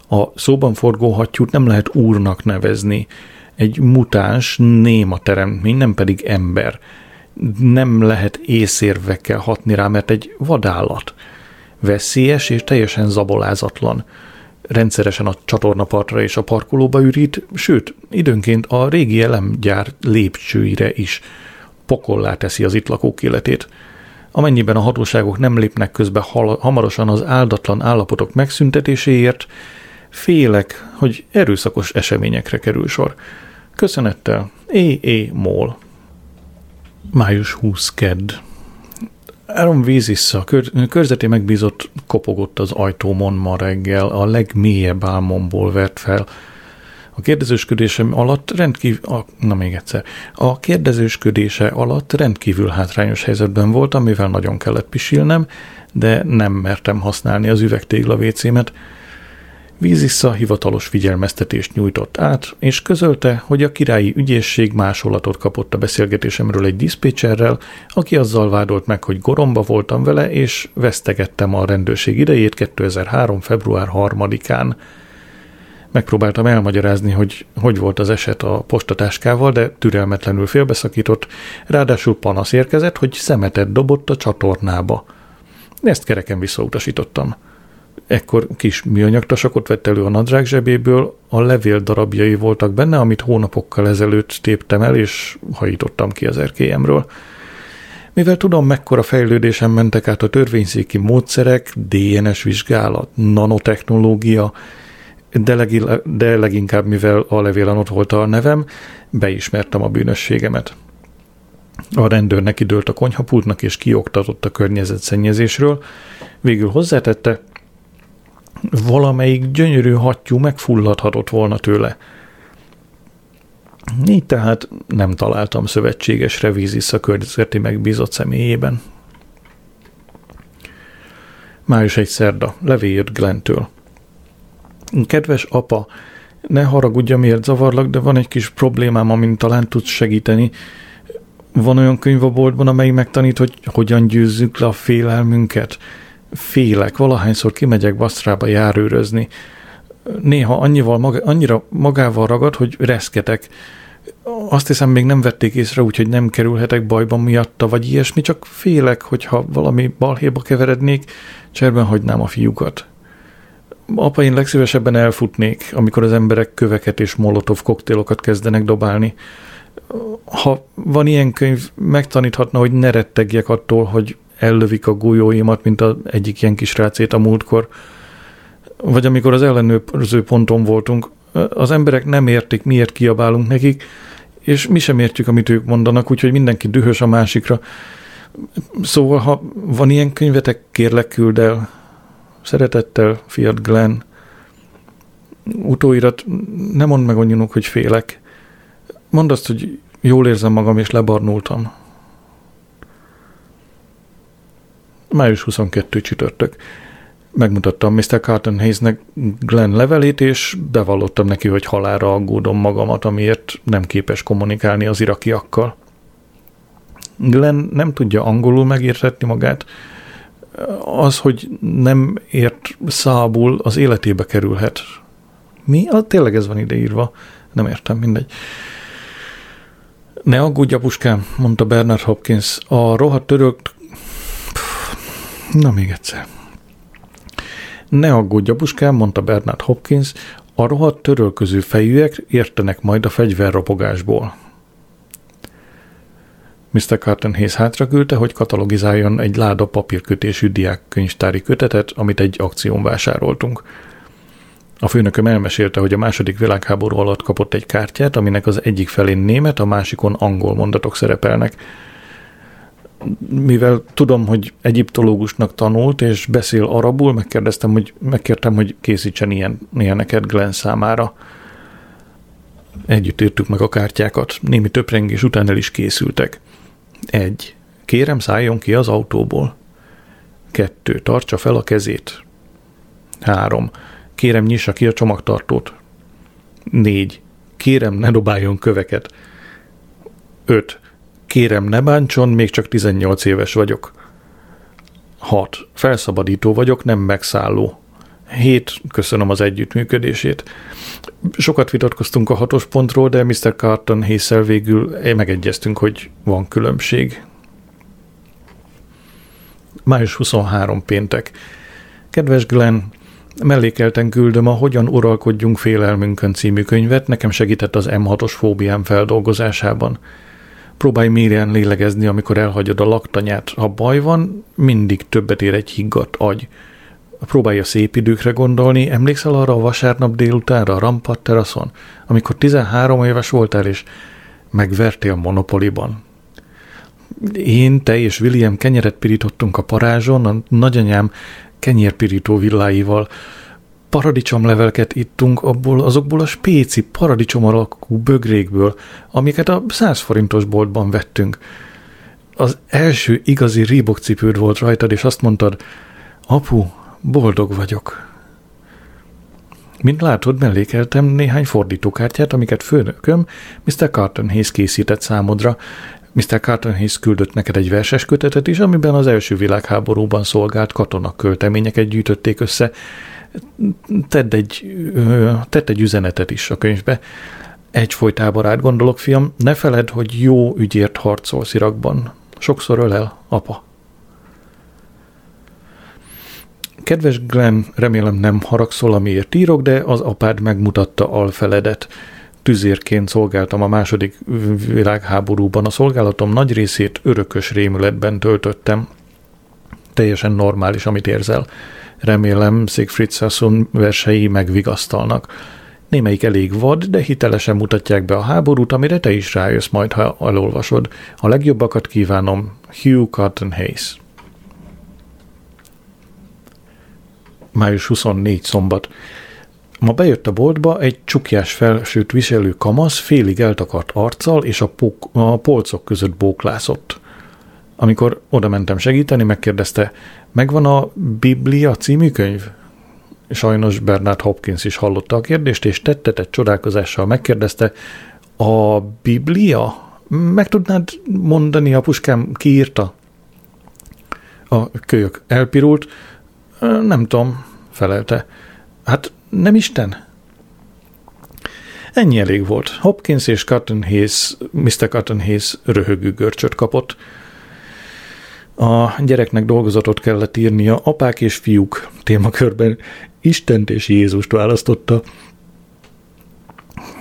[SPEAKER 1] A szóban forgó hattyút nem lehet úrnak nevezni. Egy mutáns, néma teremtmény, nem pedig ember. Nem lehet észérvekkel hatni rá, mert egy vadállat. Veszélyes és teljesen zabolázatlan rendszeresen a csatornapartra és a parkolóba ürít, sőt, időnként a régi elemgyár lépcsőire is pokollá teszi az itt lakók életét. Amennyiben a hatóságok nem lépnek közbe hamarosan az áldatlan állapotok megszüntetéséért, félek, hogy erőszakos eseményekre kerül sor. Köszönettel, E.E. Mól. Május 20 kedd. Aaron Vízissa, a kör, körzeti megbízott kopogott az ajtómon ma reggel, a legmélyebb álmomból vert fel. A kérdezősködésem alatt rendkívül, a, na még egyszer, a kérdezősködése alatt rendkívül hátrányos helyzetben voltam, mivel nagyon kellett pisilnem, de nem mertem használni az üvegtégla vécémet, Vízissza hivatalos figyelmeztetést nyújtott át, és közölte, hogy a királyi ügyészség másolatot kapott a beszélgetésemről egy diszpécserrel, aki azzal vádolt meg, hogy goromba voltam vele, és vesztegettem a rendőrség idejét 2003. február 3-án. Megpróbáltam elmagyarázni, hogy hogy volt az eset a postatáskával, de türelmetlenül félbeszakított, ráadásul panasz érkezett, hogy szemetet dobott a csatornába. Ezt kereken visszautasítottam. Ekkor kis műanyagtasakot vett elő a nadrág zsebéből, a levél darabjai voltak benne, amit hónapokkal ezelőtt téptem el, és hajítottam ki az erkélyemről. Mivel tudom, mekkora fejlődésen mentek át a törvényszéki módszerek, DNS vizsgálat, nanotechnológia, de, leg, de leginkább mivel a levélen ott volt a nevem, beismertem a bűnösségemet. A rendőr neki dőlt a konyhapultnak és kioktatott a környezetszennyezésről. Végül hozzátette, valamelyik gyönyörű hattyú megfulladhatott volna tőle. Így tehát nem találtam szövetségesre vízisza környezeti megbízott személyében. Május egy szerda, levél jött Glentől. Kedves apa, ne haragudj, miért zavarlak, de van egy kis problémám, amin talán tudsz segíteni. Van olyan könyv a boltban, amely megtanít, hogy hogyan győzzük le a félelmünket. Félek, valahányszor kimegyek Basztrába járőrözni. Néha annyival maga, annyira magával ragad, hogy reszketek. Azt hiszem, még nem vették észre, úgyhogy nem kerülhetek bajban miatta, vagy ilyesmi, csak félek, hogyha valami balhéba keverednék, cserben hagynám a fiúkat. Apa, én legszívesebben elfutnék, amikor az emberek köveket és molotov koktélokat kezdenek dobálni. Ha van ilyen könyv, megtaníthatna, hogy ne rettegjek attól, hogy ellövik a golyóimat, mint az egyik ilyen kis rácét a múltkor. Vagy amikor az ellenőrző ponton voltunk, az emberek nem értik, miért kiabálunk nekik, és mi sem értjük, amit ők mondanak, úgyhogy mindenki dühös a másikra. Szóval, ha van ilyen könyvetek, kérlek küld el. Szeretettel, fiat Glenn. Utóirat, nem mondd meg anyunok, hogy félek. Mondd azt, hogy jól érzem magam, és lebarnultam. Május 22 csütörtök. Megmutattam Mr. Carton Hayesnek Glenn levelét, és bevallottam neki, hogy halára aggódom magamat, amiért nem képes kommunikálni az irakiakkal. Glenn nem tudja angolul megértetni magát, az, hogy nem ért szábul, az életébe kerülhet. Mi? Ah, tényleg ez van ideírva. Nem értem, mindegy. Ne aggódj, apuskám, mondta Bernard Hopkins. A rohadt török... Na, még egyszer. Ne aggódj, apuskám, mondta Bernard Hopkins. A rohadt törölköző fejűek értenek majd a fegyverropogásból. Mr. Carton Hayes hátra hogy katalogizáljon egy láda papírkötésű diákkönyvtári kötetet, amit egy akción vásároltunk. A főnököm elmesélte, hogy a második világháború alatt kapott egy kártyát, aminek az egyik felén német, a másikon angol mondatok szerepelnek. Mivel tudom, hogy egyiptológusnak tanult és beszél arabul, megkérdeztem, hogy, megkértem, hogy készítsen ilyen, ilyeneket Glenn számára. Együtt írtuk meg a kártyákat, némi töprengés után el is készültek. Egy. Kérem szálljon ki az autóból. Kettő. Tartsa fel a kezét. Három. Kérem nyissa ki a csomagtartót. Négy. Kérem ne dobáljon köveket. Öt. Kérem ne bántson, még csak 18 éves vagyok. 6. Felszabadító vagyok, nem megszálló. 7. Köszönöm az együttműködését. Sokat vitatkoztunk a hatos pontról, de Mr. Carton hészel végül megegyeztünk, hogy van különbség. Május 23 péntek. Kedves Glenn, mellékelten küldöm a Hogyan uralkodjunk félelmünkön című könyvet, nekem segített az M6-os fóbiám feldolgozásában. Próbálj mérjen lélegezni, amikor elhagyod a laktanyát. Ha baj van, mindig többet ér egy higgadt agy próbálja szép időkre gondolni. Emlékszel arra a vasárnap délutánra a Rampat teraszon, amikor 13 éves voltál és megvertél Monopoliban? Én, te és William kenyeret pirítottunk a parázson, a nagyanyám kenyérpirító villáival. Paradicsomlevelket ittunk abból, azokból a spéci paradicsom alakú bögrékből, amiket a 100 forintos boltban vettünk. Az első igazi Reebok cipőd volt rajtad, és azt mondtad, apu, Boldog vagyok. Mint látod, mellékeltem néhány fordítókártyát, amiket főnököm Mr. Carton Hayes készített számodra. Mr. Carton Hayes küldött neked egy verses kötetet is, amiben az első világháborúban szolgált katonak költeményeket gyűjtötték össze. Tedd egy, tedd egy üzenetet is a könyvbe. Egyfolytában rád gondolok, fiam, ne feled, hogy jó ügyért harcolsz Irakban. Sokszor ölel, apa. Kedves Glenn, remélem nem haragszol, amiért írok, de az apád megmutatta alfeledet. Tüzérként szolgáltam a második világháborúban. A szolgálatom nagy részét örökös rémületben töltöttem. Teljesen normális, amit érzel. Remélem Siegfried Sasson versei megvigasztalnak. Némelyik elég vad, de hitelesen mutatják be a háborút, amire te is rájössz majd, ha elolvasod. A legjobbakat kívánom, Hugh Cotton Hayes. Május 24 szombat. Ma bejött a boltba egy csukjás felsőt viselő kamasz, félig eltakart arccal és a, pók, a polcok között bóklászott. Amikor oda mentem segíteni, megkérdezte, megvan a Biblia című könyv? Sajnos Bernard Hopkins is hallotta a kérdést, és tettetett csodálkozással megkérdezte, a Biblia? Meg tudnád mondani, a puskám kiírta? A kölyök elpirult, nem tudom, felelte. Hát nem Isten? Ennyi elég volt. Hopkins és Cotton Hayes, Mr. Cotton Hayes röhögő görcsöt kapott. A gyereknek dolgozatot kellett írnia, apák és fiúk témakörben Istent és Jézust választotta.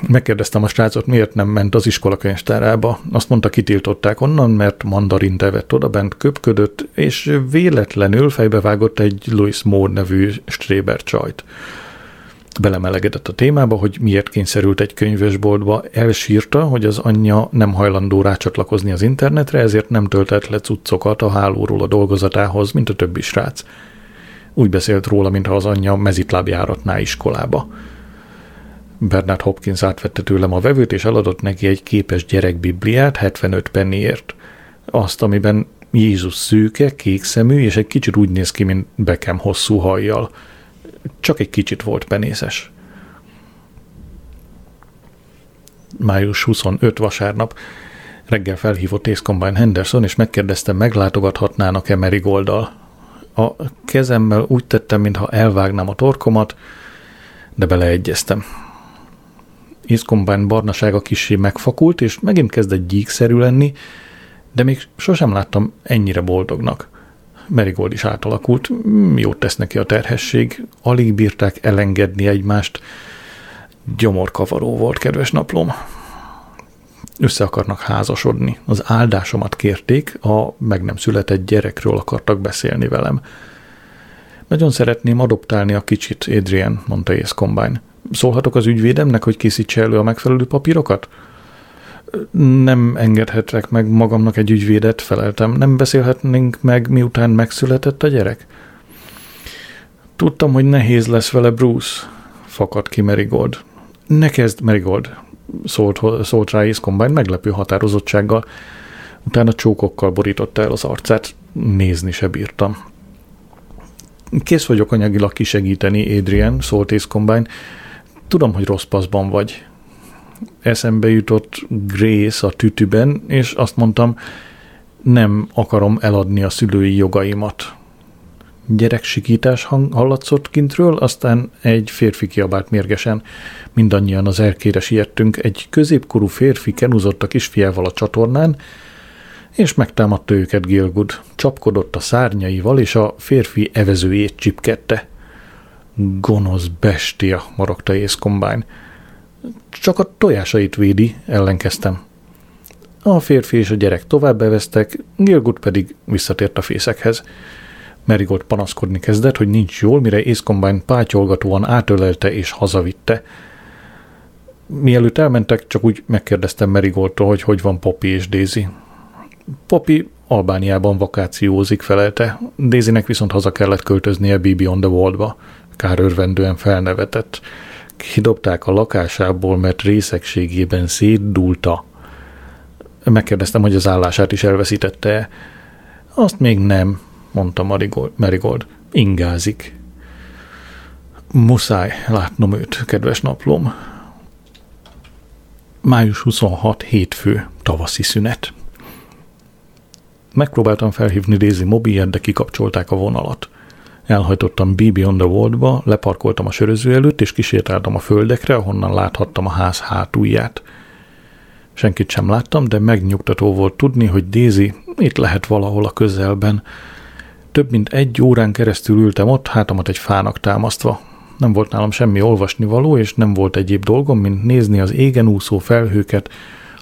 [SPEAKER 1] Megkérdeztem a srácot, miért nem ment az iskola könyvtárába. Azt mondta, kitiltották onnan, mert mandarin tevett oda bent, köpködött, és véletlenül fejbevágott egy Louis Moore nevű Stréber csajt. Belemelegedett a témába, hogy miért kényszerült egy könyvesboltba, elsírta, hogy az anyja nem hajlandó rácsatlakozni az internetre, ezért nem töltett le cuccokat a hálóról a dolgozatához, mint a többi srác. Úgy beszélt róla, mintha az anyja mezitlábjáratná iskolába. Bernard Hopkins átvette tőlem a vevőt, és eladott neki egy képes gyerekbibliát 75 penniért. Azt, amiben Jézus szőke, kékszemű, és egy kicsit úgy néz ki, mint Beckham hosszú hajjal. Csak egy kicsit volt penészes. Május 25 vasárnap reggel felhívott Ace Combine Henderson, és megkérdezte, meglátogathatnának-e Merigolddal. A kezemmel úgy tettem, mintha elvágnám a torkomat, de beleegyeztem. Iszkombán barnasága kissé megfakult, és megint kezdett gyíkszerű lenni, de még sosem láttam ennyire boldognak. Merigold is átalakult, jót tesz neki a terhesség, alig bírták elengedni egymást. Gyomorkavaró volt, kedves naplom. Össze akarnak házasodni. Az áldásomat kérték, a meg nem született gyerekről akartak beszélni velem. Nagyon szeretném adoptálni a kicsit, Adrian, mondta Ace Combine. Szólhatok az ügyvédemnek, hogy készítse elő a megfelelő papírokat? Nem engedhetek meg magamnak egy ügyvédet, feleltem. Nem beszélhetnénk meg, miután megszületett a gyerek? Tudtam, hogy nehéz lesz vele Bruce, fakadt ki Merigold. Ne kezd, Merigold, szólt, szólt rá Combine meglepő határozottsággal. Utána csókokkal borította el az arcát, nézni se bírtam. Kész vagyok anyagilag kisegíteni, Adrian, szólt Combine. Tudom, hogy rossz paszban vagy. Eszembe jutott Grace a tütüben, és azt mondtam, nem akarom eladni a szülői jogaimat. Gyereksikítás hang hallatszott kintről, aztán egy férfi kiabált mérgesen. Mindannyian az erkére siettünk, egy középkorú férfi kenuzott a kisfiával a csatornán, és megtámadta őket Gilgud. Csapkodott a szárnyaival, és a férfi evezőjét csipkedte. Gonosz bestia, morogta Combine. Csak a tojásait védi, ellenkeztem. A férfi és a gyerek tovább beveztek, Gilgut pedig visszatért a fészekhez. Merigold panaszkodni kezdett, hogy nincs jól, mire Combine pátyolgatóan átölelte és hazavitte. Mielőtt elmentek, csak úgy megkérdeztem Merigoldtól, hogy hogy van Poppy és Daisy. Poppy Albániában vakációzik, felelte. Daisynek viszont haza kellett költöznie Bibi on the Wall-ba. Kár örvendően felnevetett. Kidobták a lakásából, mert részegségében szétdulta. Megkérdeztem, hogy az állását is elveszítette Azt még nem, mondta Marigold. Marigold. Ingázik. Muszáj látnom őt, kedves naplom. Május 26. hétfő, tavaszi szünet. Megpróbáltam felhívni Daisy mobilját, de kikapcsolták a vonalat. Elhajtottam BB on the World-ba, leparkoltam a söröző előtt, és kísértáltam a földekre, ahonnan láthattam a ház hátulját. Senkit sem láttam, de megnyugtató volt tudni, hogy Daisy itt lehet valahol a közelben. Több mint egy órán keresztül ültem ott, hátamat egy fának támasztva. Nem volt nálam semmi olvasnivaló, és nem volt egyéb dolgom, mint nézni az égen úszó felhőket,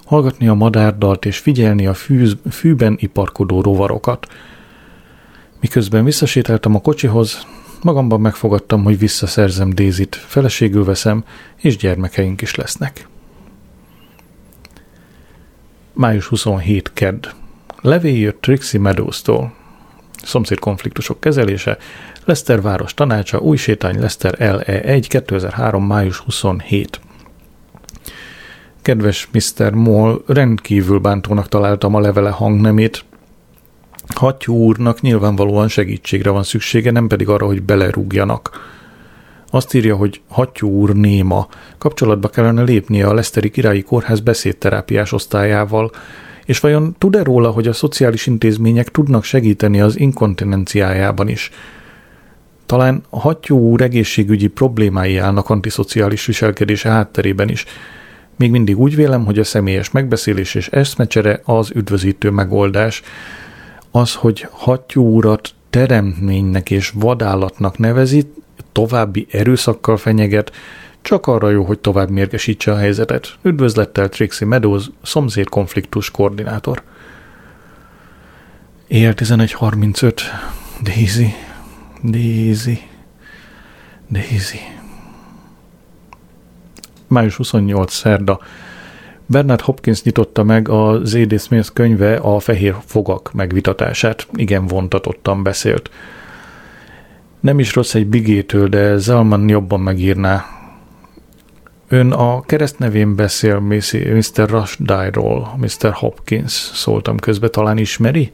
[SPEAKER 1] hallgatni a madárdalt és figyelni a fűz, fűben iparkodó rovarokat. Miközben visszasétáltam a kocsihoz, magamban megfogadtam, hogy visszaszerzem Dézit, feleségül veszem, és gyermekeink is lesznek. Május 27. Kedd. Levél jött Trixie Meadows-tól. Szomszéd konfliktusok kezelése, Leszter város tanácsa, új sétány Leszter LE1, 2003. május 27. Kedves Mr. Moll, rendkívül bántónak találtam a levele hangnemét. Hattyú úrnak nyilvánvalóan segítségre van szüksége, nem pedig arra, hogy belerúgjanak. Azt írja, hogy Hattyú úr néma. Kapcsolatba kellene lépnie a Leszteri Királyi Kórház beszédterápiás osztályával, és vajon tud-e róla, hogy a szociális intézmények tudnak segíteni az inkontinenciájában is? Talán a hattyú úr egészségügyi problémái állnak antiszociális viselkedése hátterében is. Még mindig úgy vélem, hogy a személyes megbeszélés és eszmecsere az üdvözítő megoldás. Az, hogy hattyú úrat teremtménynek és vadállatnak nevezi, további erőszakkal fenyeget, csak arra jó, hogy tovább mérgesítse a helyzetet. Üdvözlettel Trixie Meadows, szomszéd konfliktus koordinátor. Él 11.35. Daisy. Daisy. Daisy. Május 28. szerda. Bernard Hopkins nyitotta meg a Z.D. Smith könyve a fehér fogak megvitatását. Igen vontatottan beszélt. Nem is rossz egy bigétől, de Zalman jobban megírná. Ön a keresztnevén beszél Mr. Rushdie-ról, Mr. Hopkins, szóltam közbe, talán ismeri?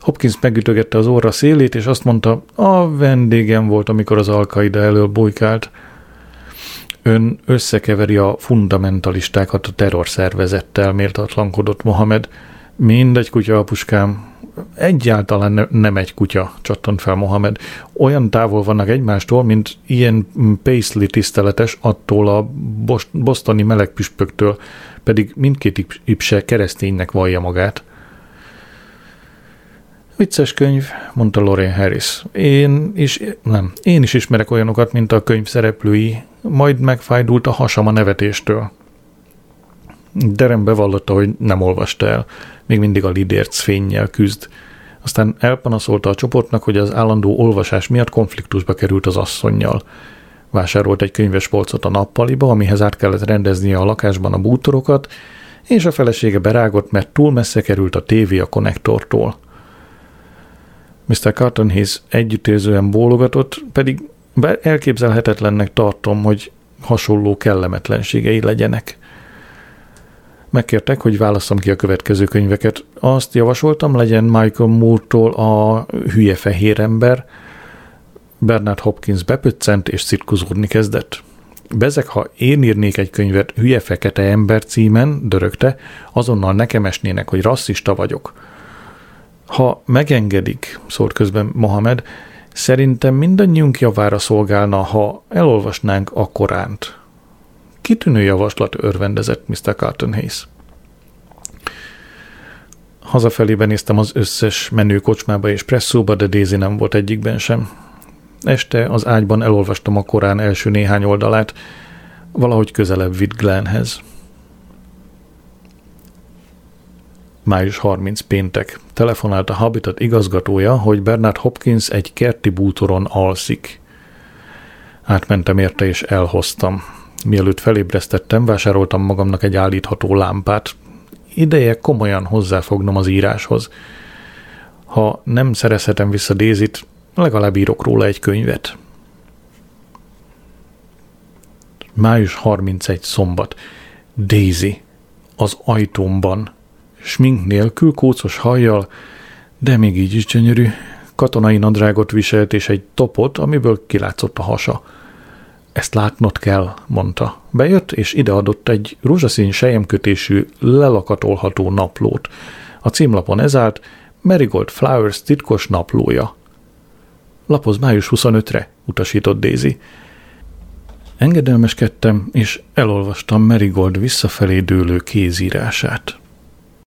[SPEAKER 1] Hopkins megütögette az óra szélét, és azt mondta, a vendégem volt, amikor az alkaida elől bujkált. Ön összekeveri a fundamentalistákat a terrorszervezettel, méltatlankodott Mohamed. Mindegy kutya, apuskám. Egyáltalán ne, nem egy kutya, csattant fel Mohamed. Olyan távol vannak egymástól, mint ilyen Paisley tiszteletes attól a bostoni melegpüspöktől, pedig mindkét ipse kereszténynek vallja magát. Vicces könyv, mondta Lorraine Harris. Én is, nem, én is ismerek olyanokat, mint a könyv szereplői, majd megfájdult a hasam a nevetéstől. Derem bevallotta, hogy nem olvasta el, még mindig a lidérc fényjel küzd. Aztán elpanaszolta a csoportnak, hogy az állandó olvasás miatt konfliktusba került az asszonynal. Vásárolt egy könyves polcot a nappaliba, amihez át kellett rendeznie a lakásban a bútorokat, és a felesége berágott, mert túl messze került a tévé a konnektortól. Mr. Carton Hayes együttérzően bólogatott, pedig elképzelhetetlennek tartom, hogy hasonló kellemetlenségei legyenek. Megkértek, hogy válasszam ki a következő könyveket. Azt javasoltam, legyen Michael Moore-tól a Hülye fehér ember. Bernard Hopkins bepöccent és cirkuzódni kezdett. Bezek, ha én írnék egy könyvet Hülye fekete ember címen, dörögte, azonnal nekem esnének, hogy rasszista vagyok. Ha megengedik, szólt közben Mohamed, szerintem mindannyiunk javára szolgálna, ha elolvasnánk a Koránt. Kitűnő javaslat örvendezett Mr. Carton Hayes. Hazafelé néztem az összes menő kocsmába és presszóba, de Daisy nem volt egyikben sem. Este az ágyban elolvastam a Korán első néhány oldalát, valahogy közelebb vitt Glennhez. Május 30 péntek. Telefonált a Habitat igazgatója, hogy Bernard Hopkins egy kerti bútoron alszik. Átmentem érte és elhoztam. Mielőtt felébresztettem, vásároltam magamnak egy állítható lámpát. Ideje komolyan hozzáfognom az íráshoz. Ha nem szerezhetem vissza Dézit, legalább írok róla egy könyvet. Május 31 szombat. Daisy. Az ajtómban smink nélkül, kócos hajjal, de még így is gyönyörű, katonai nadrágot viselt és egy topot, amiből kilátszott a hasa. Ezt látnod kell, mondta. Bejött, és ideadott egy rózsaszín sejemkötésű, lelakatolható naplót. A címlapon ez állt, Marigold Flowers titkos naplója. Lapoz május 25-re, utasított Daisy. Engedelmeskedtem, és elolvastam Marigold visszafelé dőlő kézírását.